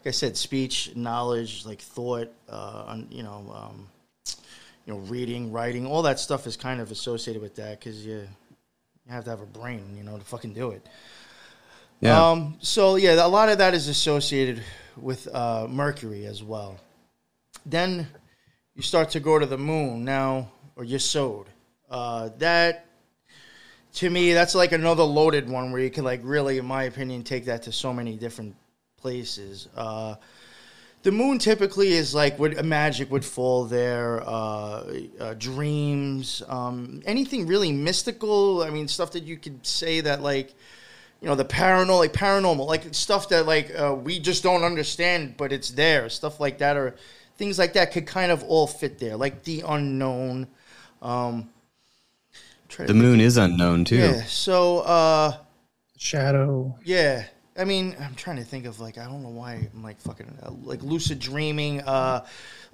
Like I said, speech, knowledge, like thought, uh, on, you know, um, you know, reading, writing, all that stuff is kind of associated with that because you you have to have a brain, you know, to fucking do it. Yeah. Um, so yeah, a lot of that is associated with uh, Mercury as well. Then you start to go to the moon now, or Yesod. Uh, that to me, that's like another loaded one where you can like really, in my opinion, take that to so many different places. Uh, the moon typically is like would a magic would fall there, uh, uh, dreams, um, anything really mystical. I mean, stuff that you could say that like you know the paranormal like paranormal like stuff that like uh, we just don't understand but it's there stuff like that or things like that could kind of all fit there like the unknown um the moon is unknown too. yeah so uh Shadow. yeah i mean i'm trying to think of like i don't know why i'm like fucking uh, like lucid dreaming uh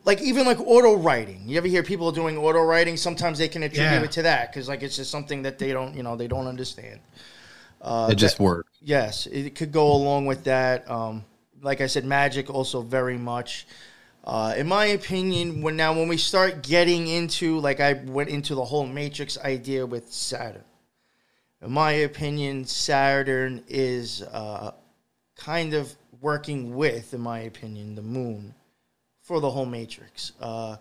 like even like auto writing you ever hear people doing auto writing sometimes they can attribute Yeah. it to that because like it's just something that they don't you know they don't understand Uh, it just works. Yes, it could go along with that. Um, like I said, magic also very much. Uh, in my opinion, when now when we start getting into like I went into the whole Matrix idea with Saturn. In my opinion, Saturn is uh, kind of working with, in my opinion, the Moon for the whole Matrix. Uh,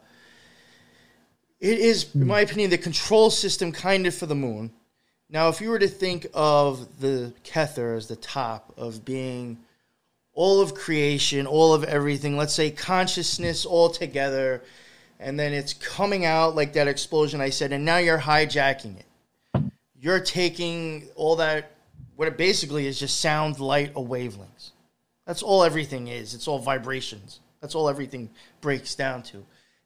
it is, in my opinion, the control system kind of for the Moon. Now, if you were to think of the Kether as the top of being all of creation, all of everything, let's say consciousness all together, and then it's coming out like that explosion I said, and now you're hijacking it. You're taking all that, what it basically is just sound, light, or wavelengths. That's all everything is. It's all vibrations. That's all everything breaks down to.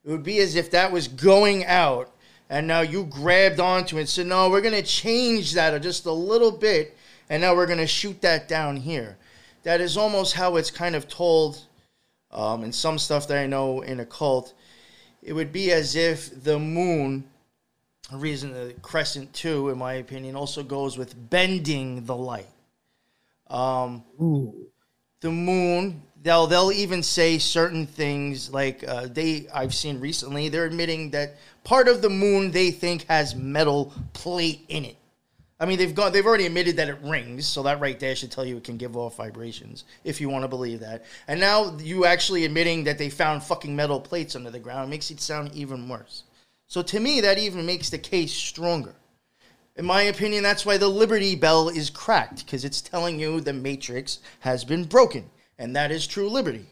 It would be as if that was going out and now you grabbed onto it and said, no, we're going to change that just a little bit and now we're going to shoot that down here. That is almost how it's kind of told um, in some stuff that I know in occult. It would be as if the moon, reason the crescent too, in my opinion, also goes with bending the light. Um, Ooh. the moon they'll they'll even say certain things like uh, they I've seen recently they're admitting that part of the moon they think has metal plate in it. I mean they've got they've already admitted that it rings, so that right there should tell you it can give off vibrations if you want to believe that. And now you actually admitting that they found fucking metal plates under the ground makes it sound even worse. So to me that even makes the case stronger. In my opinion, that's why the Liberty Bell is cracked because it's telling you the Matrix has been broken, and that is true liberty.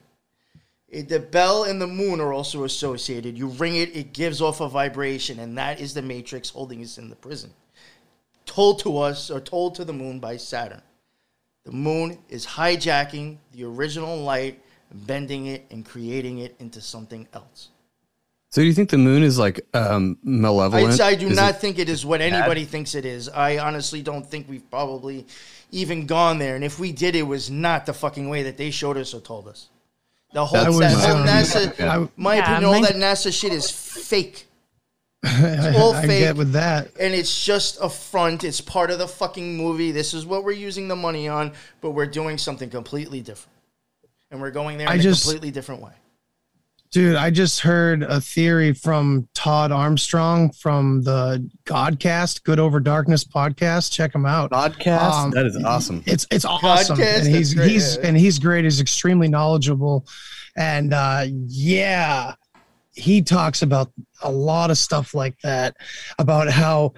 It- the bell and the moon are also associated. You ring it, it gives off a vibration, and that is the Matrix holding us in the prison. Told to us, or told to the moon by Saturn. The moon is hijacking the original light, bending it, and creating it into something else. So do you think the moon is like um, malevolent? I, I do Is not it- think it is what anybody thinks it is. I honestly don't think we've probably even gone there. And if we did, it was not the fucking way that they showed us or told us. The whole, That's- that was, whole um, NASA, Yeah. my Yeah, opinion, all that NASA shit is fake. I, all I fake. get with that. And it's just a front. It's part of the fucking movie. This is what we're using the money on, but we're doing something completely different. And we're going there in I a just- completely different way. Dude, I just heard a theory from Todd Armstrong from the Godcast, Good Over Darkness podcast. Check him out. podcast? Um, that is awesome. It's it's awesome, Podcast, and he's great, he's and he's great. He's extremely knowledgeable, and uh, yeah, he talks about a lot of stuff like that, about how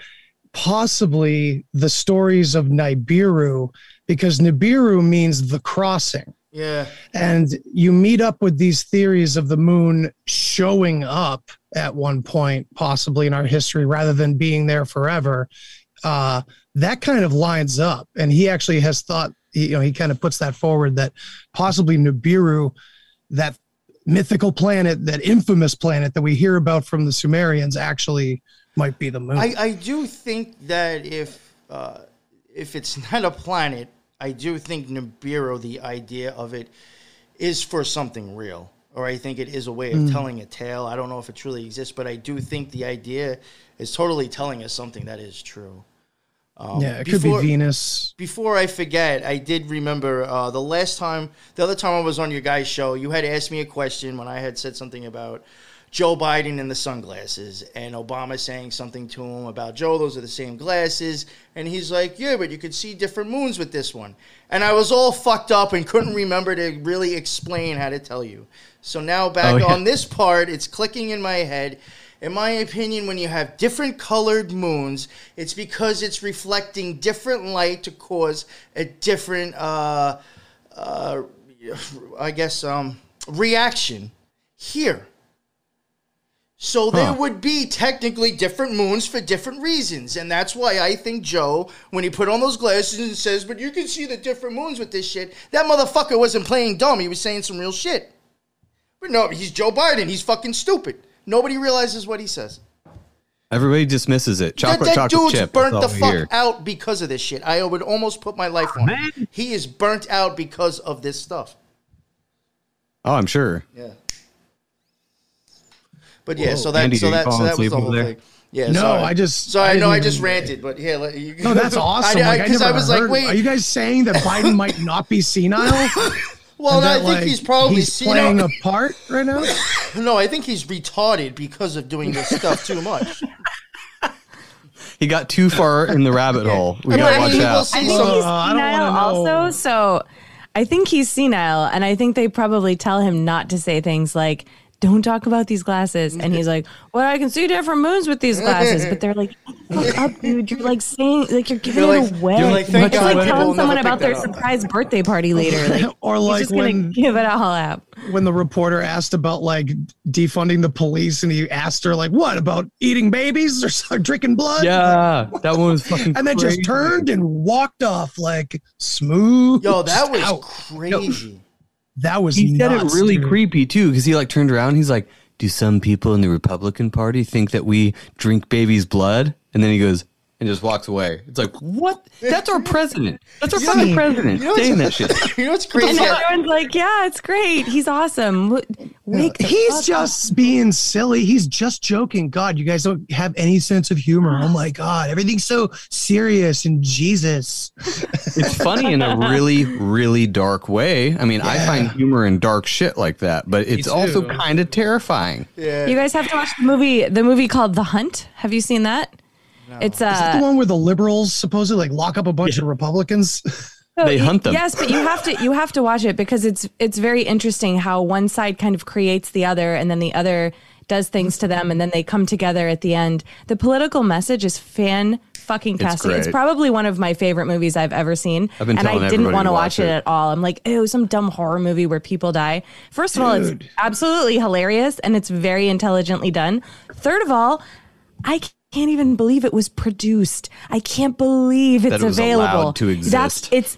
possibly the stories of Nibiru, because Nibiru means the crossing Yeah. and you meet up with these theories of the moon showing up at one point possibly in our history rather than being there forever. Uh, that kind of lines up. And he actually has thought you know he kind of puts that forward that possibly nibiru that mythical planet that infamous planet that we hear about from the sumerians actually might be the moon. I, I do think that if uh, if it's not a planet, I do think Nibiru, the idea of it, is for something real. Or I think it is a way of telling a tale. I don't know if it truly exists, but I do think the idea is totally telling us something that is true. Um, yeah it could be before- venus before I forget, I did remember uh, the last time, the other time I was on your guys' show, you had asked me a question when I had said something about Joe Biden and the sunglasses, and Obama saying something to him about Joe, those are the same glasses. And he's like, Yeah, but you could see different moons with this one. And I was all fucked up and couldn't remember to really explain how to tell you. So now back Oh, yeah. on this part, it's clicking in my head. In my opinion, when you have different colored moons, it's because it's reflecting different light to cause a different, uh, uh, I guess, um, reaction here. So there Huh. would be technically different moons for different reasons. And that's why I think Joe, when he put on those glasses and says, but you can see the different moons with this shit, that motherfucker wasn't playing dumb. He was saying some real shit. But no, he's Joe Biden. He's fucking stupid. Nobody realizes what he says. Everybody dismisses it. Chocolate, that that chocolate dude's chip. burnt the fuck hear. out because of this shit. I would almost put my life on it. He is burnt out because of this stuff. Oh, I'm sure. Yeah. But yeah, so that Andy, so that so falling that was the whole there? thing. Yeah, No, sorry. I just- So I I know I just ranted, but yeah, let- you, no that's awesome I, like, I, because I, was heard- like, wait, are you guys saying that biden might not be senile well, And I think like, he's probably he's seen playing a part right now. No, I think he's retarded because of doing this stuff too much. He got too far in the rabbit hole. We I gotta mean, watch he out. I think some- he's Uh, I don't senile know. also. So I think he's senile, and I think they probably tell him not to say things like, "Don't talk about these glasses," and he's like, "Well, I can see different moons with these glasses," but they're like, "Fuck up, dude! You're like saying like you're giving You're it away. you're like, thank it's God like telling someone about their up. surprise birthday party later. Like, or he's like just gonna when give it all out. when the reporter asked about like defunding the police and he asked her like what about eating babies or so- drinking blood Yeah, that one was fucking. and then crazy. just turned and walked off like smooth Yo, that was out. crazy. That was He said it really dude. creepy too, because he like turned around. He's like, "Do some people in the Republican Party think that we drink babies' blood?" And then he goes and just walks away. It's like, what? That's our president. That's our You know- fucking president you know saying what's- that shit. You know what's And crazy? everyone's like, "Yeah, it's great. He's awesome. W- Wake the he's fuck just being silly he's just joking god you guys don't have any sense of humor oh my god everything's so serious and jesus It's funny in a really, really dark way. I mean, I find humor in dark shit like that, but it's also kind of terrifying. yeah. You guys have to watch the movie. The movie called The Hunt. Have you seen that? It's is that uh, the one where the liberals supposedly like lock up a bunch of republicans so They y- hunt them. Yes, but you have to you have to watch it because it's it's very interesting how one side kind of creates the other, and then the other does things to them, and then they come together at the end. The political message is fan fucking tastic. It's, great. probably one of my favorite movies I've ever seen, I've been and I didn't want to to watch watch it it. at all. I'm like, oh, some dumb horror movie where people die. First of all, it's absolutely hilarious and it's very intelligently done. Third of all, I can't even believe it was produced. I can't believe it's That it was available. allowed to That's exist. it's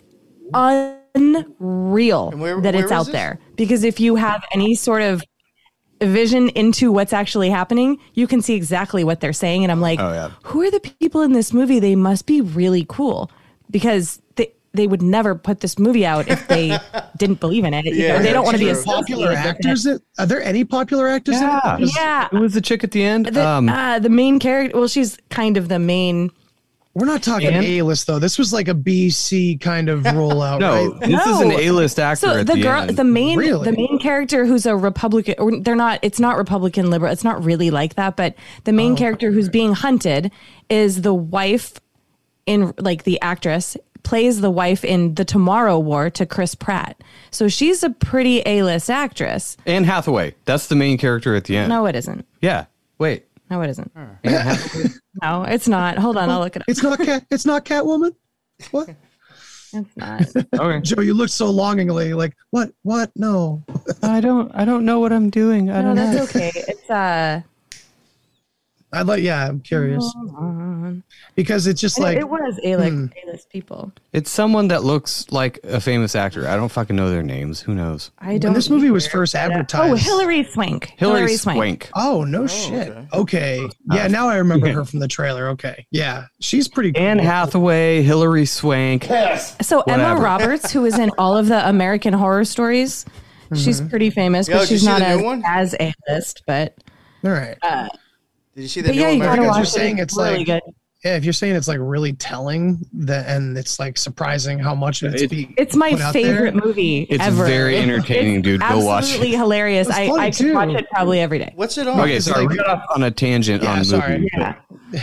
unreal where- that where it's out this? there because if you have any sort of vision into what's actually happening, you can see exactly what they're saying. And I'm like, Oh, yeah. who are the people in this movie? They must be really cool because they they would never put this movie out if they didn't believe in it. You Yeah, know, they don't want to be true. associated popular with it. actors. Are there any popular actors? in it? Yeah. Yeah. Who was the chick at the end? The, um, uh, the main character. Well, she's kind of the main. We're not talking And- A list though. This was like a B C kind of rollout, no, right? this is an A-list actor So at the the, girl, end. the main, Really? the main character who's a Republican, or they're not. It's not Republican liberal. It's not really like that. But the Oh, main character who's being hunted is the wife in like the actress plays the wife in the Tomorrow War to Chris Pratt. So she's a pretty A-list actress. Anne Hathaway. That's the main character at the end. No, it isn't. Yeah. Wait. No, it isn't. Anne Hathaway. No, it's not. Hold on, I'll look it up. It's not cat. It's not Catwoman. What, It's not. okay. Joe? You look so longingly like what? What? No. I don't. I don't know what I'm doing. I No, don't know. that's okay. It's uh. I'd like. Yeah, I'm curious because it's just like it was A-list, hmm. A-list people. It's someone that looks like a famous actor. I don't fucking know their names. Who knows? I don't. when this movie was either. first Oh. Hilary Swank. Hilary, Swank. Oh no shit. okay. Okay. Yeah, now I remember her from the trailer. Okay. Yeah, she's pretty. Cool. Anne Hathaway, Hilary Swank. Yes. So Emma Roberts, who is in all of the American Horror Stories, she's pretty famous, Yo, but she's not the as, one? as a list. But All right. Did you see the but new yeah, you American? gotta watch you're saying it's, it's really like- good. Yeah, if you're saying it's like really telling, that and it's like surprising how much it's It- be. It's my put out there. favorite movie It's ever. very entertaining, dude. Go watch Absolutely it. hilarious. It's I, funny, I could watch it probably every day. What's it on? Okay, It's sorry, we got off on a tangent Yeah, on sorry. movies. Yeah.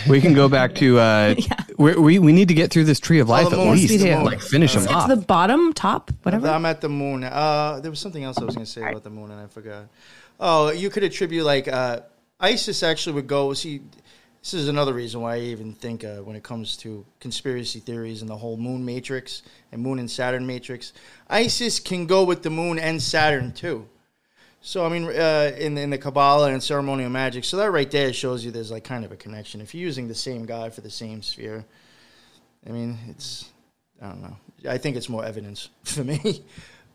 We can go back to. Uh, we, we we need to get through this tree of life the at moon. least. We do. Like finish them It's off. the bottom, top, whatever. I'm at the moon. Uh, there was something else I was going to say about the moon, and I forgot. Oh, you could attribute like uh, Isis actually would go. See, this is another reason why I even think uh, when it comes to conspiracy theories and the whole moon matrix and moon and Saturn matrix, Isis can go with the moon and Saturn too. So I mean, uh, in in the Kabbalah and ceremonial magic, so that right there shows you there's like kind of a connection. If you're using the same guy for the same sphere, I mean, it's I don't know. I think it's more evidence for me.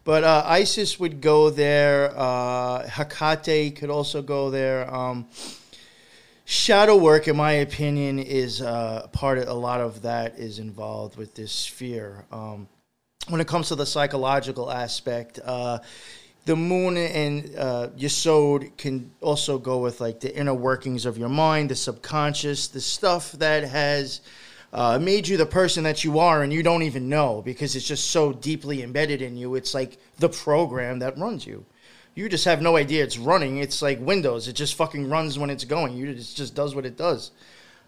But uh, Isis would go there. Uh, Hecate could also go there. Um, shadow work, in my opinion, is uh, part of a lot of that is involved with this sphere. Um, when it comes to the psychological aspect, uh, the moon and uh, can also go with like the inner workings of your mind, the subconscious, the stuff that has uh, made you the person that you are and you don't even know because it's just so deeply embedded in you. It's like the program that runs you. You just have no idea it's running. It's like Windows. It just fucking runs when it's going. You it just does what it does.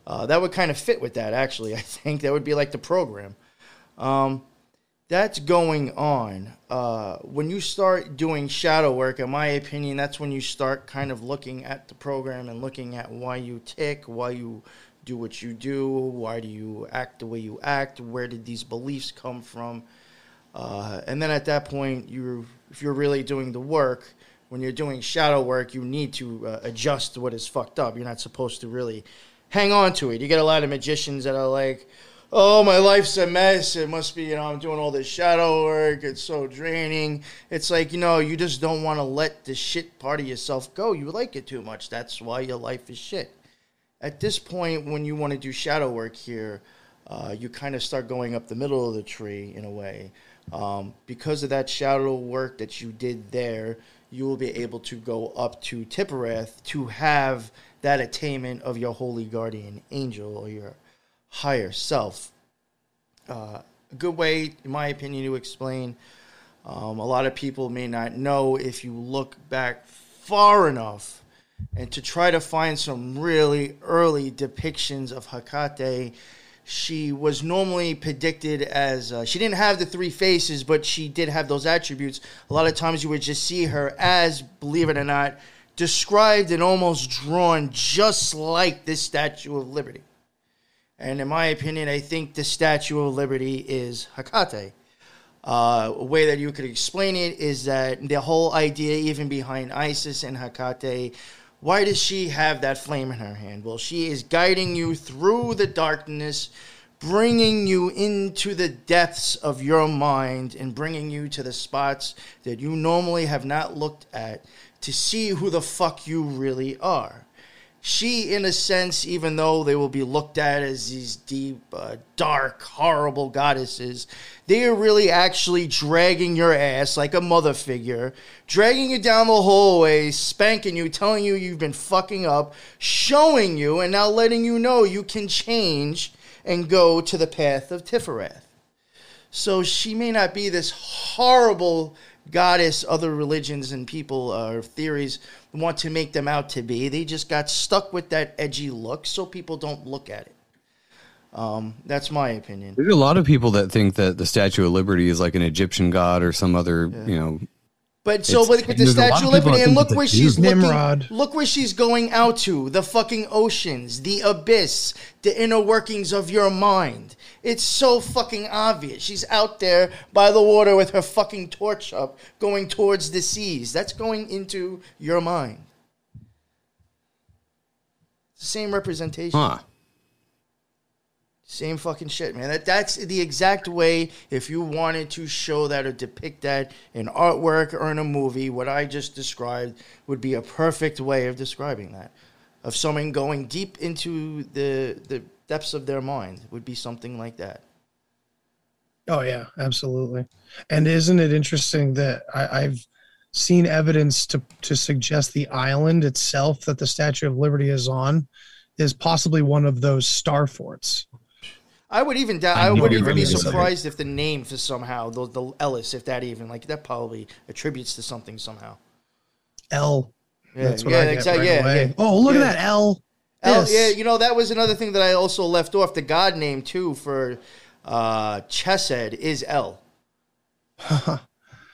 Uh, that would kind of fit with that, actually. I think that would be like the program. Um, that's going on. Uh, when you start doing shadow work, in my opinion, that's when you start kind of looking at the program and looking at why you tick, why you do what you do, why do you act the way you act, where did these beliefs come from, uh, and then at that point, you if you're really doing the work, when you're doing shadow work, you need to uh, adjust what is fucked up. You're not supposed to really hang on to it. You get a lot of magicians that are like, "Oh, my life's a mess. It must be, you know, I'm doing all this shadow work. It's so draining." It's like, you know, you just don't want to let the shit part of yourself go. You like it too much. That's why your life is shit. At this point, when you want to do shadow work here, uh, you kind of start going up the middle of the tree in a way. Um, because of that shadow work that you did there, you will be able to go up to Tippereth to have that attainment of your holy guardian angel or your higher self. Uh, a good way, in my opinion, to explain. Um, a lot of people may not know if you look back far enough and to try to find some really early depictions of Hecate. She was normally predicted as uh, she didn't have the three faces, but she did have those attributes. A lot of times you would just see her as, believe it or not, described and almost drawn just like this Statue of Liberty. And in my opinion, I think the Statue of Liberty is Hecate. Uh, a way that you could explain it is that the whole idea, even behind Isis and Hecate, why does she have that flame in her hand? Well, she is guiding you through the darkness, bringing you into the depths of your mind and bringing you to the spots that you normally have not looked at to see who the fuck you really are. She, in a sense, even though they will be looked at as these deep, uh, dark, horrible goddesses, they are really actually dragging your ass like a mother figure, dragging you down the hallway, spanking you, telling you you've been fucking up, showing you, and now letting you know you can change and go to the path of Tiferet. So she may not be this horrible goddess other religions and people or theories want to make them out to be. They just got stuck with that edgy look, so people don't look at it. Um, that's my opinion. There's a lot of people that think that the Statue of Liberty is like an Egyptian god or some other, you know. But so It's- with, with the there's a lot Statue of of Liberty, and look where she's dude. looking. Nimrod. Look where she's going out to the fucking oceans, the abyss, the inner workings of your mind. It's so fucking obvious. She's out there by the water with her fucking torch up, going towards the seas. That's going into your mind. It's the same representation. Huh. Same fucking shit, man. That that's the exact way if you wanted to show that or depict that in artwork or in a movie, what I just described would be a perfect way of describing that. Of someone going deep into the the depths of their mind would be something like that. Oh yeah, absolutely. And isn't it interesting that I, I've seen evidence to to suggest the island itself that the Statue of Liberty is on is possibly one of those star forts. I would even doubt, I I would even be you were surprised if the name for somehow the, the Ellis, if that even like that probably attributes to something somehow. L. Yeah, That's what yeah, I get exact- right yeah, away. yeah. Oh, look Yeah. at that L. L, This. yeah, you know that was another thing that I also left off. The god name too for uh, Chesed is L. Huh.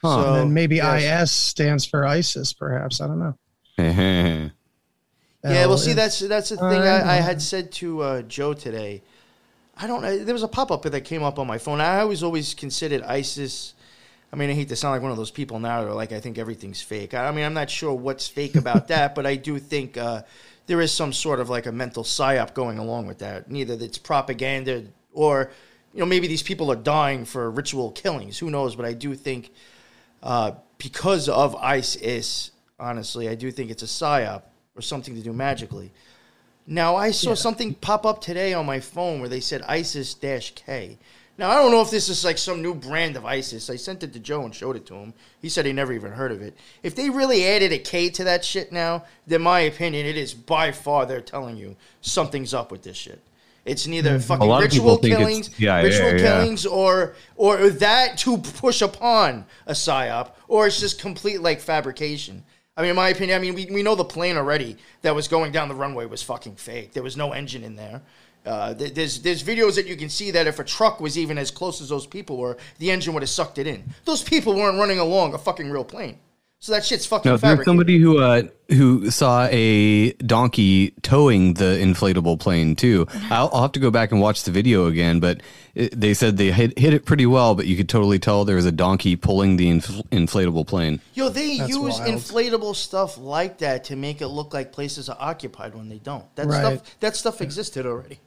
So- and then maybe yes. IS stands for ISIS, perhaps. I don't know. yeah, Yeah, well, see, that's that's the thing I, I had said to uh, Joe today. I don't know. There was a pop up that came up on my phone. I was always considered ISIS. I mean, I hate to sound like one of those people now that are like, I think everything's fake. I, I mean, I'm not sure what's fake about that, but I do think uh, there is some sort of like a mental psyop going along with that. Neither it's propaganda or, you know, maybe these people are dying for ritual killings. Who knows? But I do think uh, because of ISIS, honestly, I do think it's a psyop or something to do magically. Now, I saw something pop up today on my phone where they said ISIS K. Now, I don't know if this is like some new brand of ISIS. I sent it to Joe and showed it to him. He said he never even heard of it. If they really added a K to that shit now, then my opinion, it is by far they're telling you something's up with this shit. It's neither fucking A lot ritual killings, yeah, yeah, ritual yeah. killings, or or that to push upon a psyop, or it's just complete like fabrication. I mean, in my opinion, I mean, we, we know the plane already that was going down the runway was fucking fake. There was no engine in there. Uh, there's there's videos that you can see that if a truck was even as close as those people were, the engine would have sucked it in. Those people weren't running along a fucking real plane. So that shit's fucking No, there's fabricated. somebody who uh, who saw a donkey towing the inflatable plane too. I'll, I'll have to go back and watch the video again, but it, they said they hit, hit it pretty well, but you could totally tell there was a donkey pulling the inf- inflatable plane. Yo, they That's use wild. inflatable stuff like that to make it look like places are occupied when they don't. That Right. stuff that stuff existed already.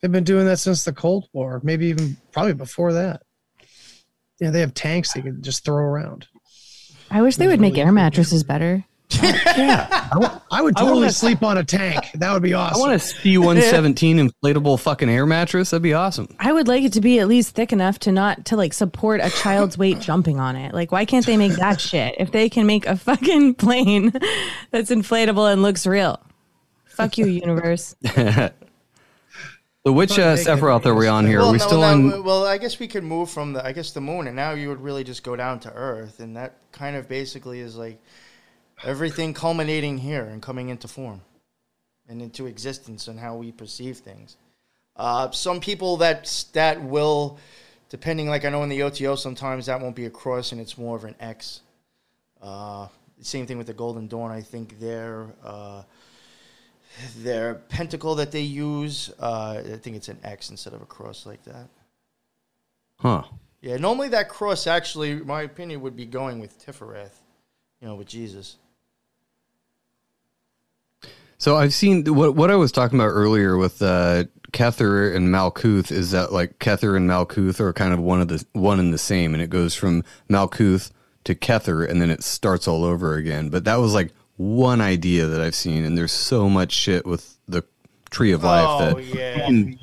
They've been doing that since the Cold War, maybe even probably before that. Yeah, they have tanks they can just throw around. I wish they would make air mattresses better. Yeah. I would I totally wanna- sleep on a tank. That would be awesome. I want a C-117 inflatable fucking air mattress. That'd be awesome. I would like it to be at least thick enough to not to like support a child's weight jumping on it. Like, why can't they make that shit? If they can make a fucking plane that's inflatable and looks real, fuck you, universe. So which uh, Sephiroth are we on here? Well, are we no, still no, on? well, I guess we could move from the I guess the moon, and now you would really just go down to Earth, and that kind of basically is like everything culminating here and coming into form and into existence and how we perceive things. Uh, some people that that will, depending, like I know in the OTO, sometimes that won't be a cross and it's more of an X. Uh, Same thing with the Golden Dawn. I think there. uh, their pentacle that they use, uh, I think it's an X instead of a cross like that. Huh. Yeah, normally that cross actually, my opinion, would be going with Tifereth, you know, with Jesus. So I've seen what what I was talking about earlier with uh, Kether and Malkuth is that like Kether and Malkuth are kind of one of the one and the same, and it goes from Malkuth to Kether, and then it starts all over again. But that was like one idea that I've seen, and there's so much shit with the Tree of Life Oh, that yeah. you can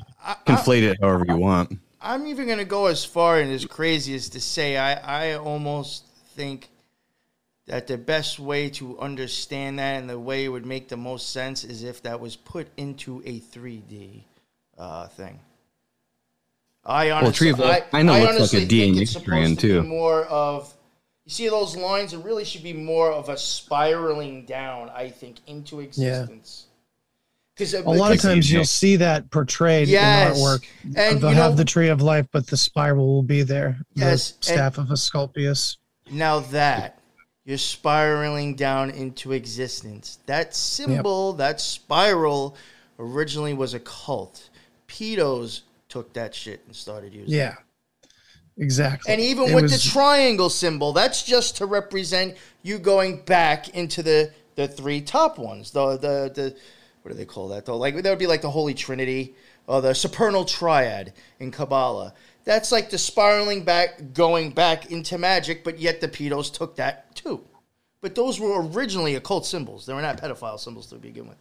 conflate it however you want. I'm even going to go as far and as crazy as to say I, I almost think that the best way to understand that and the way it would make the most sense is if that was put into a 3D uh, thing. I honestly, Tree of Life kinda looks like a DNA strand, to too. More of you see those lines. It really should be more of a spiraling down. I think into existence. Because uh, A lot of times you'll see that portrayed Yes. in artwork. And, They'll you have know- the tree of life, but the spiral will be there. Yes, The staff of Asclepius. Now that you're spiraling down into existence, that symbol, that spiral, originally was a cult. Pedos took that shit and started using it. Yeah. Exactly. And even It with was- the triangle symbol, that's just to represent you going back into the the three top ones. The the the what do they call that though? Like that would be like the Holy Trinity or the supernal triad in Kabbalah. That's like the spiraling back, going back into magic, but yet the pedos took that too. But those were originally occult symbols. They were not pedophile symbols to begin with.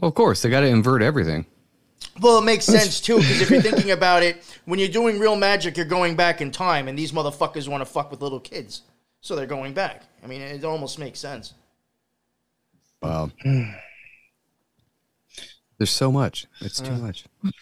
Well, of course, they got to invert everything. Well, it makes sense too because if you're thinking about it, when you're doing real magic, you're going back in time, and these motherfuckers want to fuck with little kids, so they're going back. I mean, it almost makes sense. Wow. There's so much. It's too much.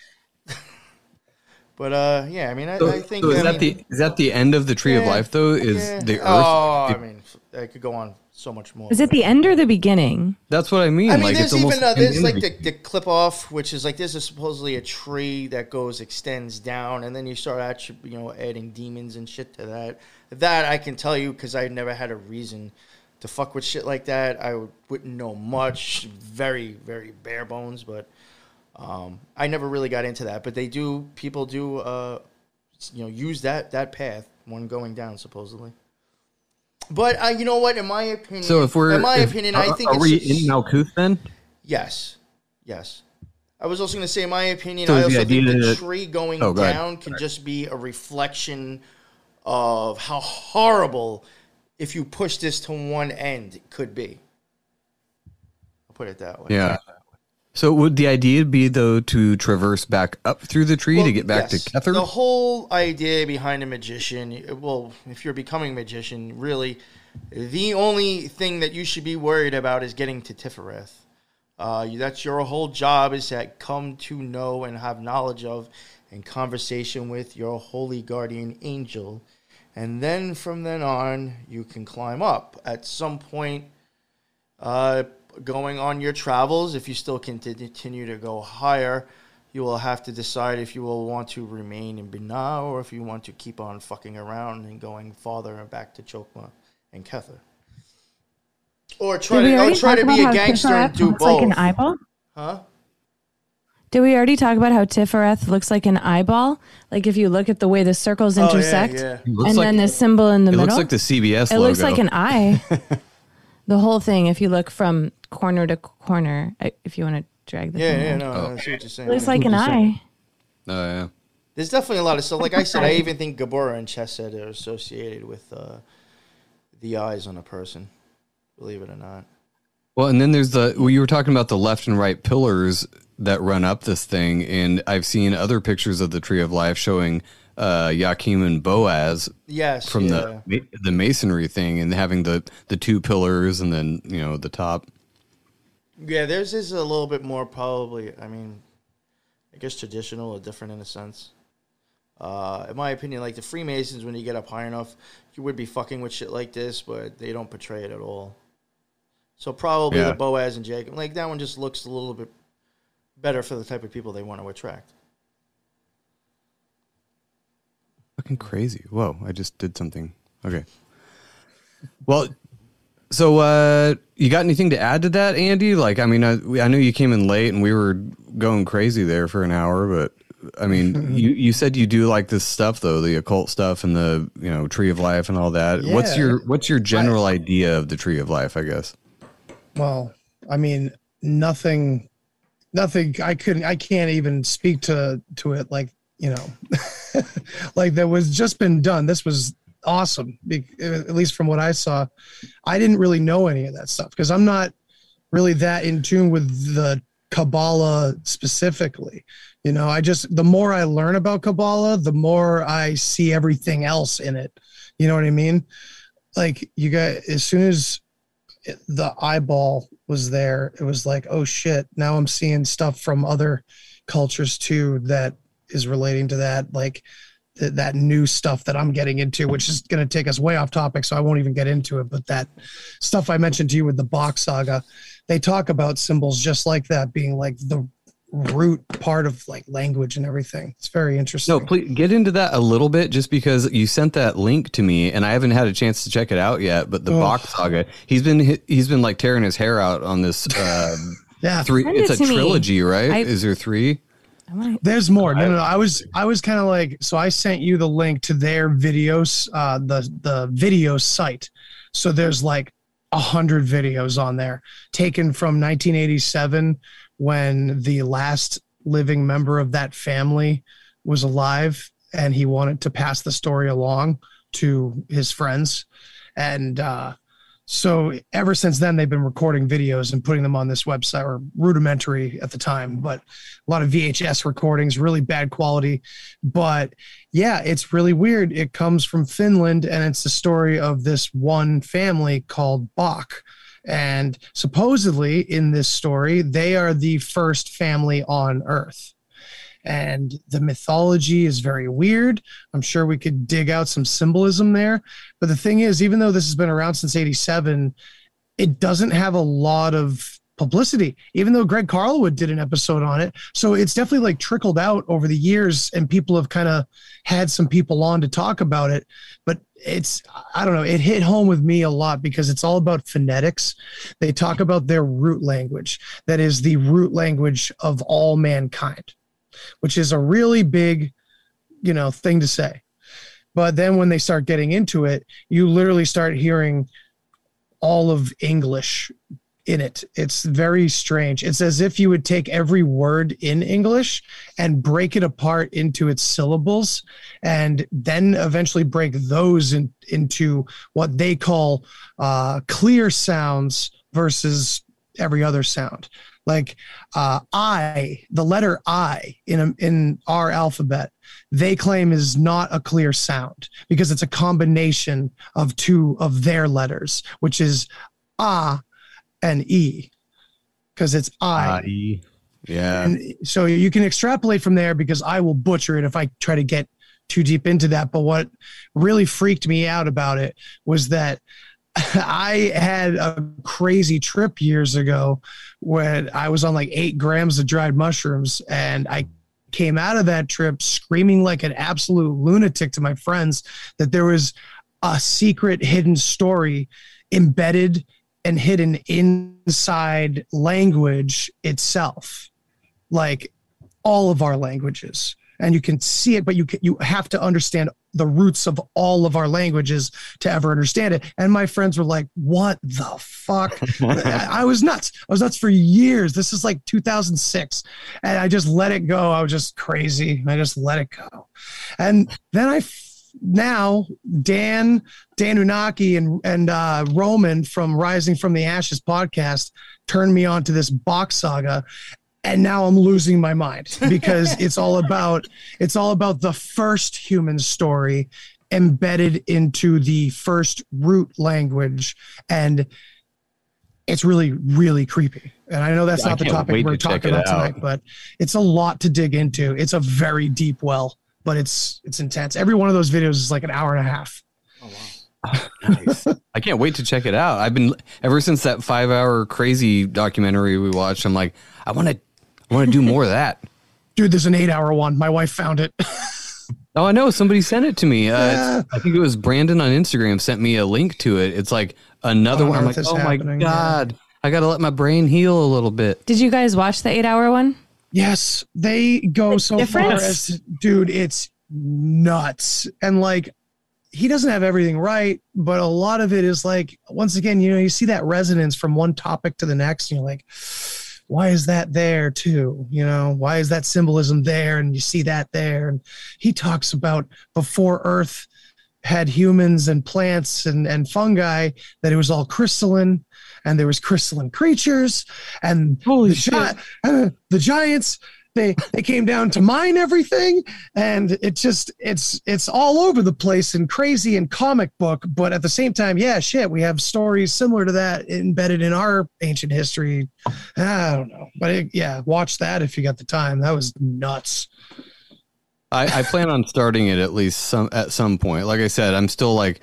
But uh, yeah, I mean, I, So, I think so is I that mean, the is that the end of the Tree of Life though? Is yeah. the Earth? Oh, I mean, I could go on so much more. Is it the end or the beginning? That's what I mean. I mean, like there's it's even uh, there's like the, the clip off, which is like there's a, supposedly a tree that goes extends down, and then you start actually you know adding demons and shit to that. That I can tell you because I never had a reason to fuck with shit like that. I would, wouldn't know much, very very bare bones, but um, I never really got into that. But they do, people do, uh, you know, use that that path when going down supposedly. But uh, you know what? In my opinion, So if we're in my if- opinion, are, I think are it's we just- in Malkuth then? Yes. Yes. I was also going to say, in my opinion, So I is the also think the that- tree going Oh, go ahead. down can just be a reflection of how horrible, if you push this to one end, it could be. I'll put it that way. Yeah. So would the idea be though to traverse back up through the tree Well, to get back yes. to Kether? The whole idea behind a magician, well, if you're becoming a magician, really, the only thing that you should be worried about is getting to Tifereth. Uh, that's your whole job is to come to know and have knowledge of and conversation with your holy guardian angel. And then from then on, you can climb up. At some point, uh, going on your travels, if you still can t- continue to go higher, you will have to decide if you will want to remain in Binah or if you want to keep on fucking around and going farther and back to Chokma and Kether. Or try to, or try to be a gangster and do both. like an eyeball? huh? Did we already talk about how Tifereth looks like an eyeball? Like if you look at the way the circles Oh, yeah, intersect, yeah. It and like- then the symbol in the it middle. It looks like the CBS it logo. looks like an eye. the whole thing, if you look from corner to corner, if you want to drag the Yeah, thing yeah, around. no, Oh. I see what you're saying. it looks like an eye. Oh yeah. There's definitely a lot of stuff. Like I said, I even think Geburah and Chesed are associated with uh, the eyes on a person. Believe it or not. Well, and then there's the well, you were talking about the left and right pillars that run up this thing, and I've seen other pictures of the Tree of Life showing uh, Joachim and Boaz Yes. from yeah. the the masonry thing, and having the the two pillars, and then you know the top. Yeah, theirs is a little bit more probably. I mean, I guess traditional or different in a sense. Uh, in my opinion, like the Freemasons, when you get up high enough, you would be fucking with shit like this, but they don't portray it at all. So probably Yeah. the Boaz and Jacob, like that one, just looks a little bit better for the type of people they want to attract. Fucking crazy. Whoa, I just did something. Okay. Well, So, uh, you got anything to add to that, Andy? Like, I mean, I, I know you came in late and we were going crazy there for an hour, but I mean, you, you said you do like this stuff though, the occult stuff and the, you know, tree of life and all that. What's your, what's your general idea of the tree of life, I guess? Well, I mean, nothing, nothing. I couldn't. I can't even speak to to it like you know, like that was just been done. This was awesome. At least from what I saw, I didn't really know any of that stuff because I'm not really that in tune with the Kabbalah specifically. You know, I just the more I learn about Kabbalah, the more I see everything else in it. You know what I mean? Like you got as soon as the eyeball was there, it was like, oh shit, now I'm seeing stuff from other cultures too that is relating to that, like th- that new stuff that I'm getting into, which is going to take us way off topic, so I won't even get into it. But that stuff I mentioned to you with the Bock saga, they talk about symbols just like that being like the root part of like language and everything. It's very interesting. No, please get into that a little bit just because you sent that link to me and I haven't had a chance to check it out yet. But the Oh. Bock saga, he's been he's been like tearing his hair out on this uh, yeah, three. Send It's it a to me. trilogy, right? I- Is there three? I There's more. No, no, no. I was I was kind of like so I sent you the link to their videos, uh the the video site. So there's like a hundred videos on there taken from 1987 when the last living member of that family was alive and he wanted to pass the story along to his friends. And uh so ever since then they've been recording videos and putting them on this website or rudimentary at the time, but a lot of VHS recordings, really bad quality. But yeah, it's really weird. It comes from Finland and it's the story of this one family called Bock. And supposedly in this story, they are the first family on Earth. And the mythology is very weird. I'm sure we could dig out some symbolism there. But the thing is, even though this has been around since 87, it doesn't have a lot of publicity, even though Greg Carlwood did an episode on it. So it's definitely like trickled out over the years, and people have kind of had some people on to talk about it. But it's, I don't know, it hit home with me a lot because it's all about phonetics. They talk about their root language, that is the root language of all mankind, which is a really big, you know, thing to say. But then when they start getting into it, you literally start hearing all of English in it. It's very strange. It's as if you would take every word in English and break it apart into its syllables and then eventually break those in, into what they call uh, clear sounds versus every other sound. Like uh, I, the letter I in a, in our alphabet, they claim is not a clear sound because it's a combination of two of their letters, which is ah and e, because it's I. I. Yeah. And so you can extrapolate from there because I will butcher it if I try to get too deep into that. But what really freaked me out about it was that I had a crazy trip years ago when I was on like eight grams of dried mushrooms and I came out of that trip screaming like an absolute lunatic to my friends that there was a secret hidden story embedded and hidden inside language itself like all of our languages and you can see it but you can, you have to understand the roots of all of our languages to ever understand it. And my friends were like what the fuck? I, was nuts. I was nuts for years. This is like 2006 and i just let it go. I was just crazy. I just let it go. And then i f- now dan dan unaki and and uh, roman from rising from the ashes podcast turned me on to this Bock saga and now I'm losing my mind because it's all about it's all about the first human story embedded into the first root language and it's really really creepy and i know that's not the topic we're to talking about tonight but it's a lot to dig into it's a very deep well but it's it's intense every one of those videos is like an hour and a half oh, Nice. I can't wait to check it out. I've been ever since that five hour crazy documentary we watched. I'm like, I want to, I want to do more of that. dude there's an eight hour one my wife found it Oh, I know. Somebody sent it to me. Uh, Yeah. I think it was Brandon on Instagram sent me a link to it. It's like another On one. I'm like, oh happening, my yeah. god, I got to let my brain heal a little bit. Did you guys watch the eight hour one? Yes, they go so different? far as dude, it's nuts. And like he doesn't have everything right, but a lot of it is like once again, you know, you see that resonance from one topic to the next, and you're like, why is that there too? You know, why is that symbolism there? And you see that there. And he talks about before Earth had humans and plants and, and fungi, that it was all crystalline and there was crystalline creatures and Holy the, shit. uh, the giants they they came down to mine everything and it just it's it's all over the place and crazy and comic book but at the same time yeah shit we have stories similar to that embedded in our ancient history i don't know but it, yeah watch that if you got the time that was nuts I, I plan on starting it at least some at some point. Like I said, I'm still like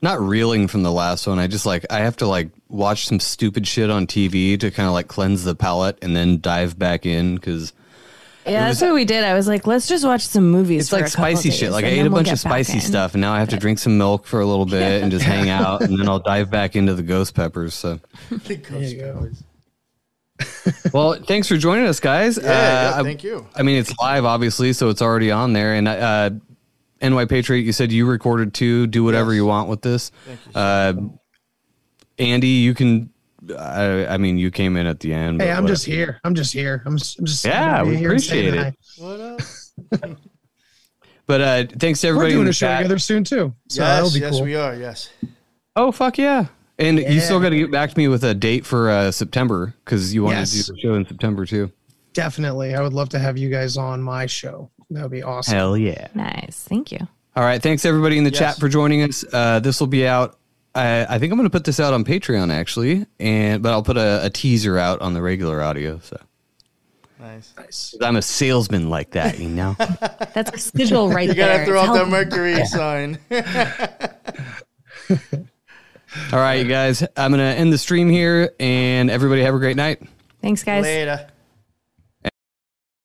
not reeling from the last one. I just like I have to like watch some stupid shit on TV to kind of like cleanse the palate and then dive back in because Yeah, that's what we did. I was like, let's just watch some movies. it's for like a spicy days, shit. Like I ate a we'll bunch of spicy in. stuff and now I have to drink some milk for a little bit and just hang out and then I'll dive back into the ghost peppers. So The ghost you go. powers. well, thanks for joining us, guys. Yeah, yeah, Uh, I- thank you. I mean, it's live, obviously, so it's already on there. And uh, NY Patriot, you said you recorded too. Do whatever Yes. you want with this. Thank you. Uh, Andy, you can. I, I mean, you came in at the end. hey i'm whatever. just here i'm just here i'm just, I'm just Yeah, happy to we here and saying appreciate it. What up? But uh, thanks to we're doing a show chat. together soon too so that'll yes, be yes, cool we are. Yes. Oh fuck yeah! And you still got to get back to me with a date for uh, September because you want Yes. to do the show in September too. definitely i would love to have you guys on my show that would be awesome Hell yeah! Nice. Thank you. All right, thanks everybody in the Yes. chat for joining us. Uh, this will be out. I, I think I'm going to put this out on Patreon actually, and but I'll put a, a teaser out on the regular audio. So Nice. nice 'Cause I'm a salesman like that, you know. That's a sigil right You there. You gotta throw out that. Mercury sign. All right, you guys, I'm going to end the stream here, and everybody have a great night. Thanks, guys. Later.